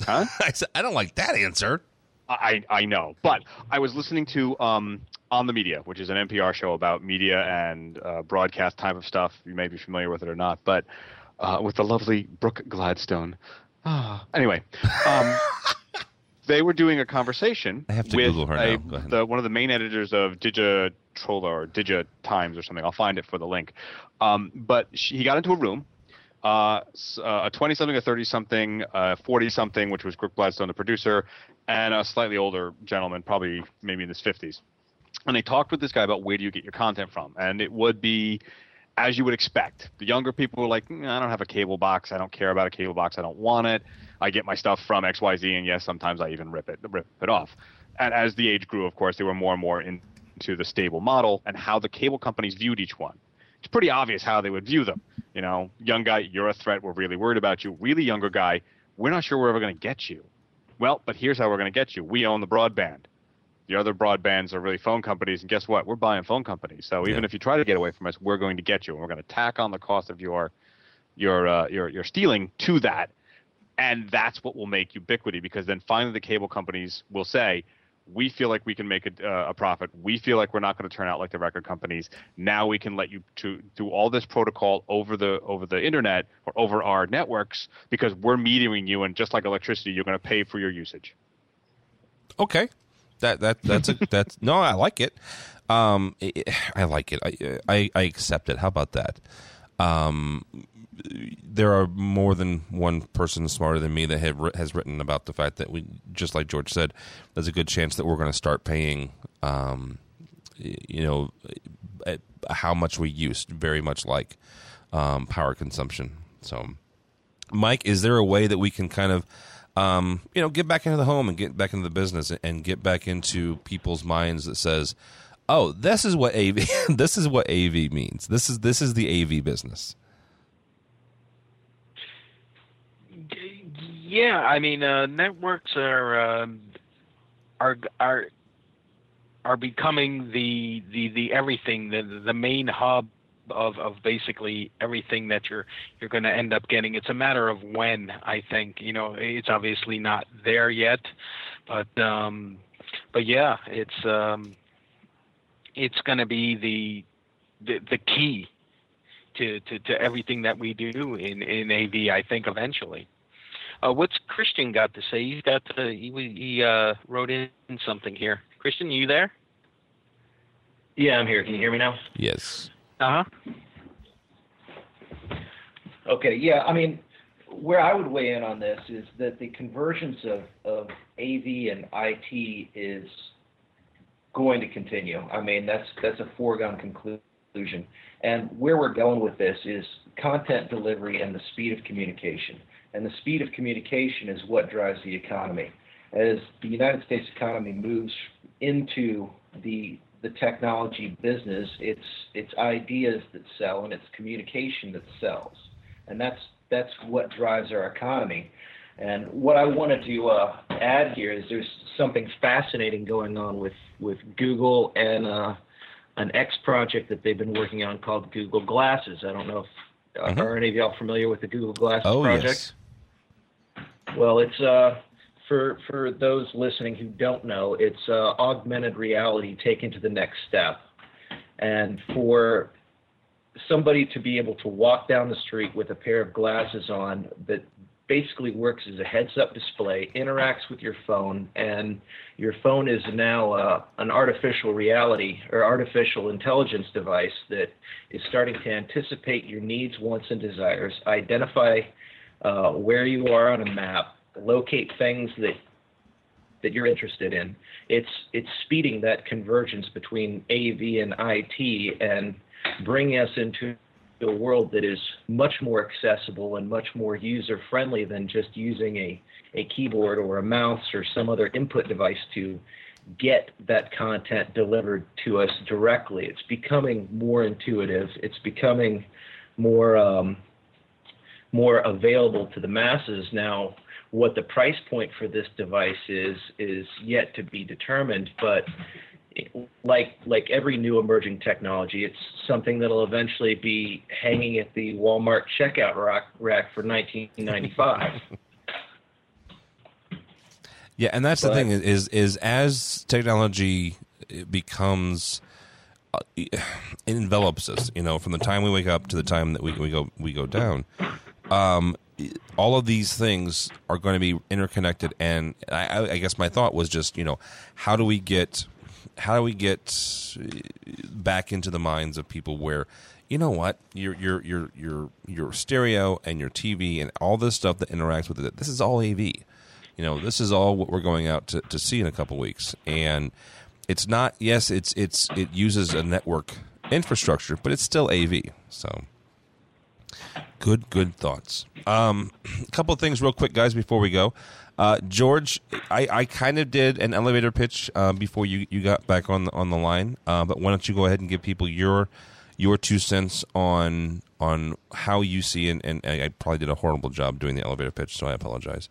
[LAUGHS]
Huh?
I said I don't like that answer.
I I know, but I was listening to um, on the media, which is an NPR show about media and uh, broadcast type of stuff. You may be familiar with it or not, but uh, with the lovely Brooke Gladstone. Ah. Anyway, um, [LAUGHS] they were doing a conversation.
I have to
with
Google her
a,
now.
The, one of the main editors of Digitrolla or Digitimes or something. I'll find it for the link. Um, but she, he got into a room uh, uh, a 20 something, a 30 something, a 40 something, which was Brooke Gladstone, the producer, and a slightly older gentleman, probably maybe in his 50s. And they talked with this guy about where do you get your content from. And it would be as you would expect. The younger people were like, mm, I don't have a cable box. I don't care about a cable box. I don't want it. I get my stuff from XYZ. And yes, sometimes I even rip it, rip it off. And as the age grew, of course, they were more and more into the stable model and how the cable companies viewed each one it's pretty obvious how they would view them. You know, young guy, you're a threat. We're really worried about you. Really younger guy, we're not sure we're ever going to get you. Well, but here's how we're going to get you. We own the broadband. The other broadbands are really phone companies, and guess what? We're buying phone companies. So even yeah. if you try to get away from us, we're going to get you, and we're going to tack on the cost of your your uh, your your stealing to that, and that's what will make ubiquity. Because then finally, the cable companies will say, we feel like we can make a, uh, a profit. We feel like we're not going to turn out like the record companies. Now we can let you to do all this protocol over the over the internet or over our networks because we're metering you, and just like electricity, you're going to pay for your usage.
Okay, that that that's a [LAUGHS] that's no, I like it. Um, I like it. I, I I accept it. How about that? Um, there are more than one person smarter than me that have, has written about the fact that we, just like George said, there's a good chance that we're going to start paying, um, you know, how much we use, very much like um, power consumption. So, Mike, is there a way that we can kind of, um, you know, get back into the home and get back into the business and get back into people's minds that says, "Oh, this is what AV, [LAUGHS] this is what AV means. This is this is the AV business."
Yeah, I mean, uh, networks are um, are are are becoming the the the everything, the the main hub of of basically everything that you're you're going to end up getting. It's a matter of when. I think you know it's obviously not there yet, but um, but yeah, it's um, it's going to be the, the the key to, to, to everything that we do in, in AV, I think, eventually. Uh, what's Christian got to say. He's got to, he, he uh, wrote in something here. Christian, you there?
Yeah, I'm here. Can you hear me now?
Yes.
Uh huh.
Okay. Yeah. I mean, where I would weigh in on this is that the convergence of, of AV and IT is going to continue. I mean, that's that's a foregone conclusion. And where we're going with this is content delivery and the speed of communication. And the speed of communication is what drives the economy. As the United States economy moves into the the technology business, it's it's ideas that sell and it's communication that sells, and that's that's what drives our economy. And what I wanted to uh, add here is there's something fascinating going on with with Google and uh, an X project that they've been working on called Google Glasses. I don't know if mm-hmm. are any of y'all familiar with the Google Glasses
oh,
project?
Yes.
Well, it's uh, for for those listening who don't know, it's uh, augmented reality taken to the next step, and for somebody to be able to walk down the street with a pair of glasses on that basically works as a heads-up display, interacts with your phone, and your phone is now uh, an artificial reality or artificial intelligence device that is starting to anticipate your needs, wants, and desires, identify uh, where you are on a map, locate things that that you're interested in. It's it's speeding that convergence between AV and IT and bringing us into a world that is much more accessible and much more user friendly than just using a, a keyboard or a mouse or some other input device to get that content delivered to us directly. It's becoming more intuitive. It's becoming more um, more available to the masses now what the price point for this device is is yet to be determined, but like like every new emerging technology, it's something that'll eventually be hanging at the Walmart checkout rack, rack for 1995. [LAUGHS]
yeah, and that's but, the thing is is as technology becomes uh, envelops us, you know, from the time we wake up to the time that we, we go we go down. Um, all of these things are going to be interconnected and I, I, guess my thought was just you know how do we get how do we get uh, back into the minds of people where you know what your your your your your stereo and your TV and all this stuff that interacts with it this is all AV you know this is all what we're going out to, to see in a couple weeks. And it's not yes it's it's it uses a network infrastructure but it's still AV so Good, good thoughts. Um, a [CLEARS THROAT] couple of things, real quick, guys, before we go. Uh, George, I, I kind of did an elevator pitch uh, before you, you got back on the, on the line, uh, but why don't you go ahead and give people your your two cents on on how you see and, and I probably did a horrible job doing the elevator pitch, so I apologize.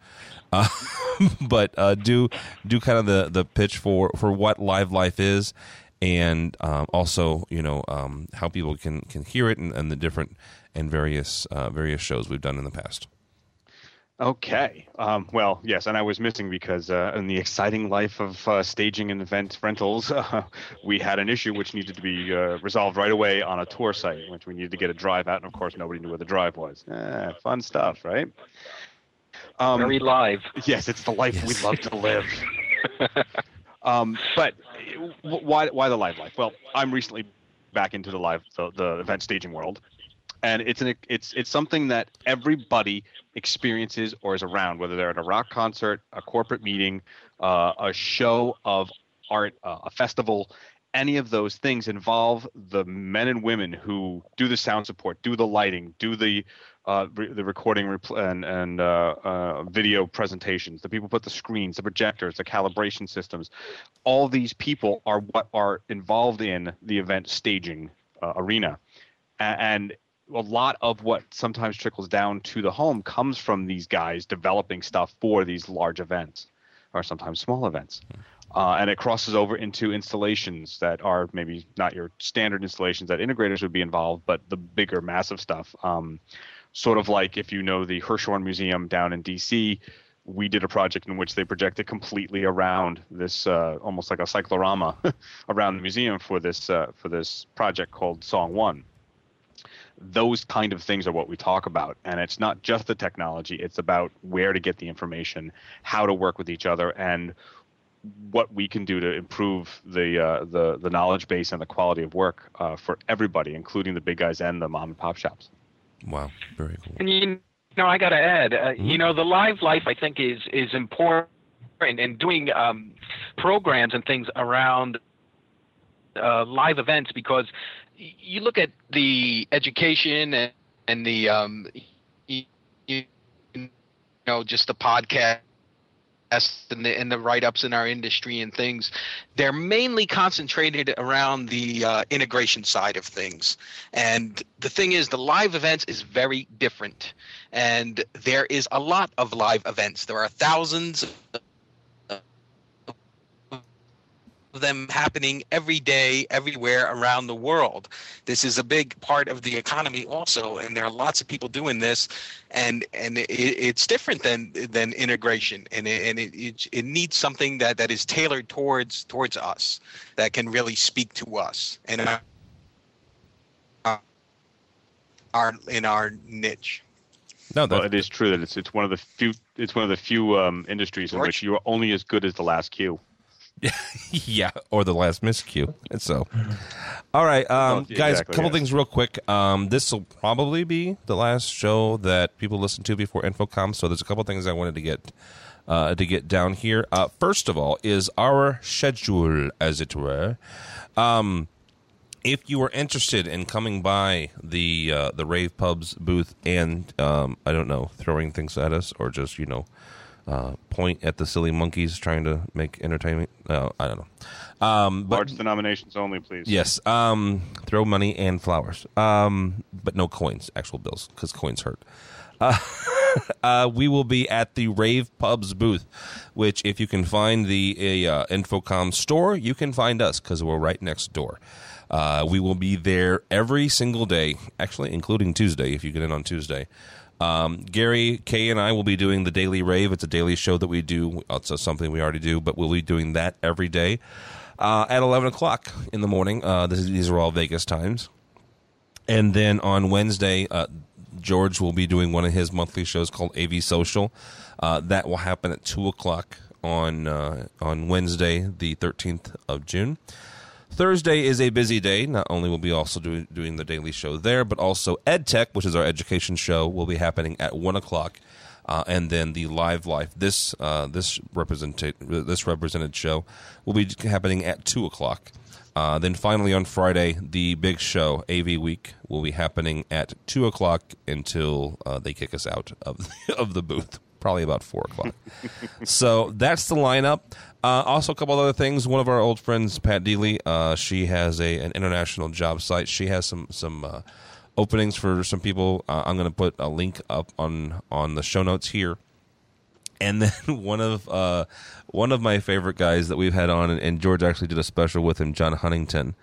Uh, [LAUGHS] but uh, do do kind of the, the pitch for, for what Live Life is, and um, also you know um, how people can can hear it and, and the different and various uh, various shows we've done in the past.
Okay. Um, well, yes, and I was missing because uh, in the exciting life of uh, staging and event rentals, uh, [LAUGHS] we had an issue which needed to be uh, resolved right away on a tour site, which we needed to get a drive out, and of course, nobody knew where the drive was. Eh, fun stuff, right?
Um, Very live.
Yes, it's the life yes. we love to live. [LAUGHS] um, but why why the live life? Well, I'm recently back into the live the, the event staging world and it's an it's it's something that everybody experiences or is around, whether they're at a rock concert, a corporate meeting, uh, a show of art, uh, a festival. Any of those things involve the men and women who do the sound support, do the lighting, do the uh, re- the recording and and uh, uh, video presentations. The people put the screens, the projectors, the calibration systems. All these people are what are involved in the event staging uh, arena, and a lot of what sometimes trickles down to the home comes from these guys developing stuff for these large events or sometimes small events. Uh, and it crosses over into installations that are maybe not your standard installations that integrators would be involved, but the bigger, massive stuff. Um, sort of like if you know the Hirshhorn Museum down in DC, we did a project in which they projected completely around this, uh, almost like a cyclorama, [LAUGHS] around the museum for this uh, for this project called Song One those kind of things are what we talk about. And it's not just the technology, it's about where to get the information, how to work with each other, and what we can do to improve the uh, the the knowledge base and the quality of work uh, for everybody, including the big guys and the mom and pop shops.
Wow, very cool.
And you know, I got to add, uh, mm-hmm. you know, the live life I think is is important, and doing um, programs and things around uh, live events because you look at the education and, and the um, you, you know just the podcast and the, and the write-ups in our industry and things. They're mainly concentrated around the uh, integration side of things. And the thing is the live events is very different. And there is a lot of live events. There are thousands them happening every day, everywhere around the world. This is a big part of the economy also, and there are lots of people doing this, and and it, it's different than than integration, and it, and it, it, it needs something that that is tailored towards towards us, that can really speak to us and our, our in our niche.
No, well, it is true that it's it's one of the few it's one of the few um, industries in which you are only as good as the last cue. [LAUGHS]
yeah, or the last miscue. And so, all right, um, guys, a couple yes. things real quick. Um, this will probably be the last show that people listen to before InfoComm. So there's a couple things I wanted to get uh, to get down here. Uh, first of all, is our schedule, as it were. Um, if you are interested in coming by the uh, the rave pubs booth and um, I don't know throwing things at us or just you know uh, point at the silly monkeys trying to make entertainment. Uh, I don't know. Um,
but, Large denominations only, please.
Yes. Um, throw money and flowers, um, but no coins, actual bills, because coins hurt. [LAUGHS] Uh, uh, we will be at the Rave Pubs booth, which, if you can find the uh, InfoComm store, you can find us because we're right next door. Uh, we will be there every single day, actually, including Tuesday, if you get in on Tuesday. Um, Gary, Kayye, and I will be doing the Daily Rave. It's a daily show that we do. It's something we already do, but we'll be doing that every day uh, at 11 o'clock in the morning. Uh, this, these are all Vegas times. And then on Wednesday, uh, George will be doing one of his monthly shows called AV Social. Uh, that will happen at 2 o'clock on, uh, on Wednesday, the 13th of June. Thursday is a busy day. Not only will we also do, doing the daily show there, but also EdTech, which is our education show, will be happening at one o'clock, uh, and then the live life this uh, this represented this represented show will be happening at two o'clock. Uh, then finally on Friday, the big show AV Week will be happening at two o'clock until uh, they kick us out of the, [LAUGHS] of the booth probably about four o'clock. [LAUGHS] so that's the lineup. Uh, also, a couple other things. One of our old friends, Pat Deely, uh, she has a an international job site. She has some some uh, openings for some people. Uh, I'm going to put a link up on on the show notes here. And [LAUGHS] then one of uh, one of my favorite guys that we've had on, and George actually did a special with him, John Huntington.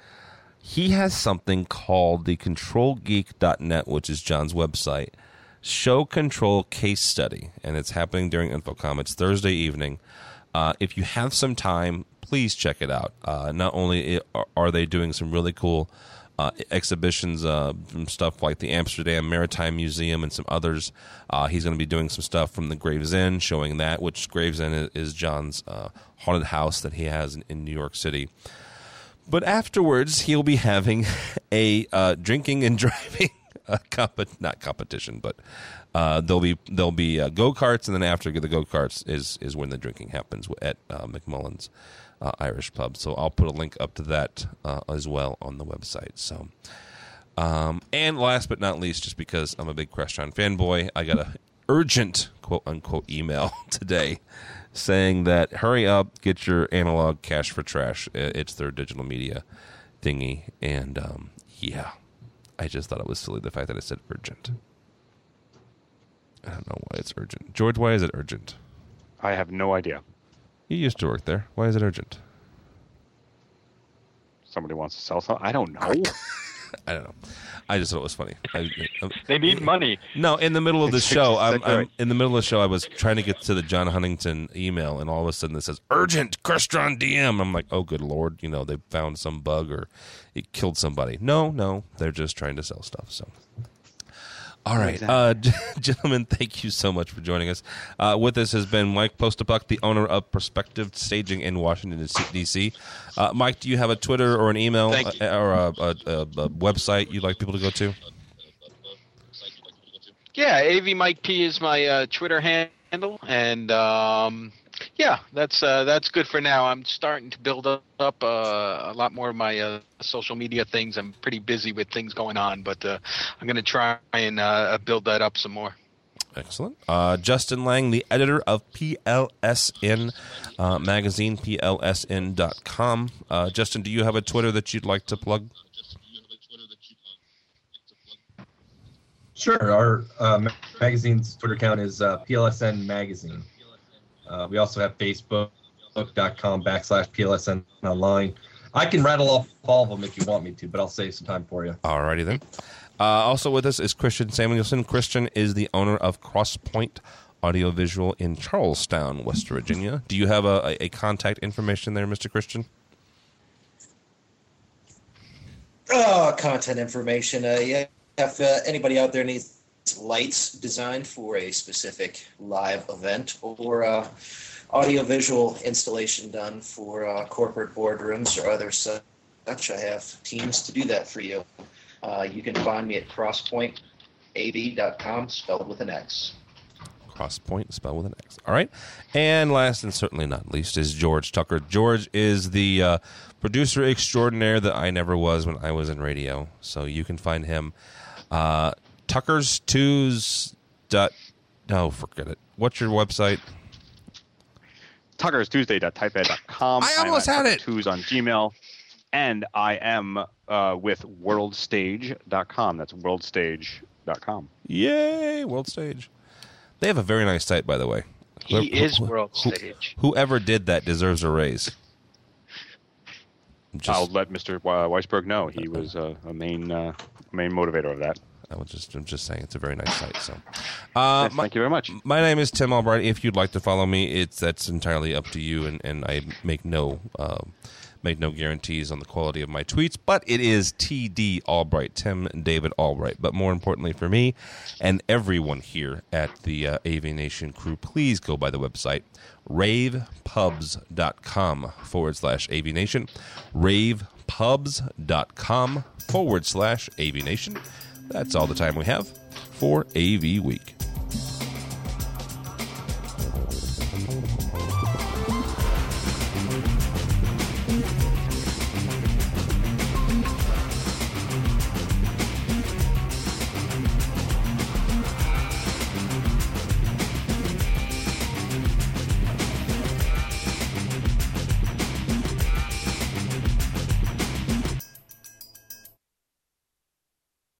He has something called the ControlGeek.net, which is John's website show control case study, and it's happening during InfoComm. It's Thursday evening. Uh, if you have some time, please check it out. Uh, not only are they doing some really cool uh, exhibitions, uh, from stuff like the Amsterdam Maritime Museum and some others. Uh, he's going to be doing some stuff from the Gravesend, showing that, which Gravesend is John's uh, haunted house that he has in, in, New York City. But afterwards, he'll be having [LAUGHS] a drinking and [LAUGHS] driving a comp- not competition, but uh, there'll be there'll be uh, go karts, and then after the go karts is is when the drinking happens at uh, McMullen's uh, Irish Pub. So I'll put a link up to that uh, as well on the website. So. Um, and last but not least, just because I'm a big Crestron fanboy, I got a urgent quote unquote email [LAUGHS] today saying that hurry up, get your analog cash for trash. It's their digital media thingy, and um, yeah, I just thought it was silly the fact that I said urgent. I don't know why it's urgent. George, why is it urgent?
I have no idea.
You used to work there. Why is it urgent?
Somebody wants to sell something. I don't know. [LAUGHS]
I don't know. I just thought it was funny. I, I,
They need money.
no, in the middle of the [LAUGHS] show, I'm, I'm in the middle of the show. I was trying to get to the John Huntington email, and all of a sudden it says "urgent Crestron DM." I'm like, "Oh, good lord!" You know, they found some bug or it killed somebody. No, no, they're just trying to sell stuff. So, all right, uh, [LAUGHS] gentlemen, thank you so much for joining us. Uh, with us has been Mike Postapuck, the owner of Perspective Staging in Washington D.C. Uh, Mike, do you have a Twitter or an email uh, or a, a, a, a website you'd like people to go to?
Yeah, AV Mike P is my uh, Twitter handle, and um, yeah, that's uh, that's good for now. I'm starting to build up, up uh, a lot more of my uh, social media things. I'm pretty busy with things going on, but uh, I'm going to try and uh, build that up some more.
Excellent. Uh, Justin Lang, the editor of PLSN uh, magazine, PLSN.com. Uh, Justin, do you have a Twitter that you'd like to plug?
Sure. Our uh, magazine's Twitter account is uh, PLSN Magazine. Uh, we also have Facebook.com backslash PLSN online. I can rattle off all of them if you want me to, but I'll save some time for you.
All righty then. Uh, also with us is Christian Samuelson. Christian is the owner of Crosspoint Audiovisual in Charles Town, West Virginia. Do you have a, a, a contact information there, Mr. Christian?
Oh, content information. Uh, yeah, if uh, anybody out there needs lights designed for a specific live event or uh, audiovisual installation done for uh, corporate boardrooms or other such, I have teams to do that for you. Uh, you can find me at crosspointav.com, spelled with an X.
Crosspoint, spelled with an X. All right. And last and certainly not least is George Tucker. George is the uh, producer extraordinaire that I never was when I was in radio. So you can find him. Uh, Tucker's Twos. Dot, no, forget it. What's your website?
Tucker's Tuesday.typepad.com.
I almost
I'm
had it.
Twos on Gmail. And I am uh, with worldstage.com. That's worldstage.com.
Yay, World Stage. They have a very nice site, by the way.
He
Whoever-
is
who-
World
who-
Stage.
Whoever did that deserves a raise. Just,
I'll let Mr. Weisberg know. He was uh, a main uh, main motivator of that.
I was just, I'm just saying, it's a very nice site. So, uh,
Yes,
my,
thank you very much.
my name is Tim Albright. If you'd like to follow me, it's that's entirely up to you, and, and I make no uh, make no guarantees on the quality of my tweets. But it is TD Albright, Tim David Albright. But more importantly for me and everyone here at the uh, AV Nation crew, please go by the website ravepubs.com forward slash AV Nation, ravepubs.com forward slash AV Nation. That's all the time we have for AV Week.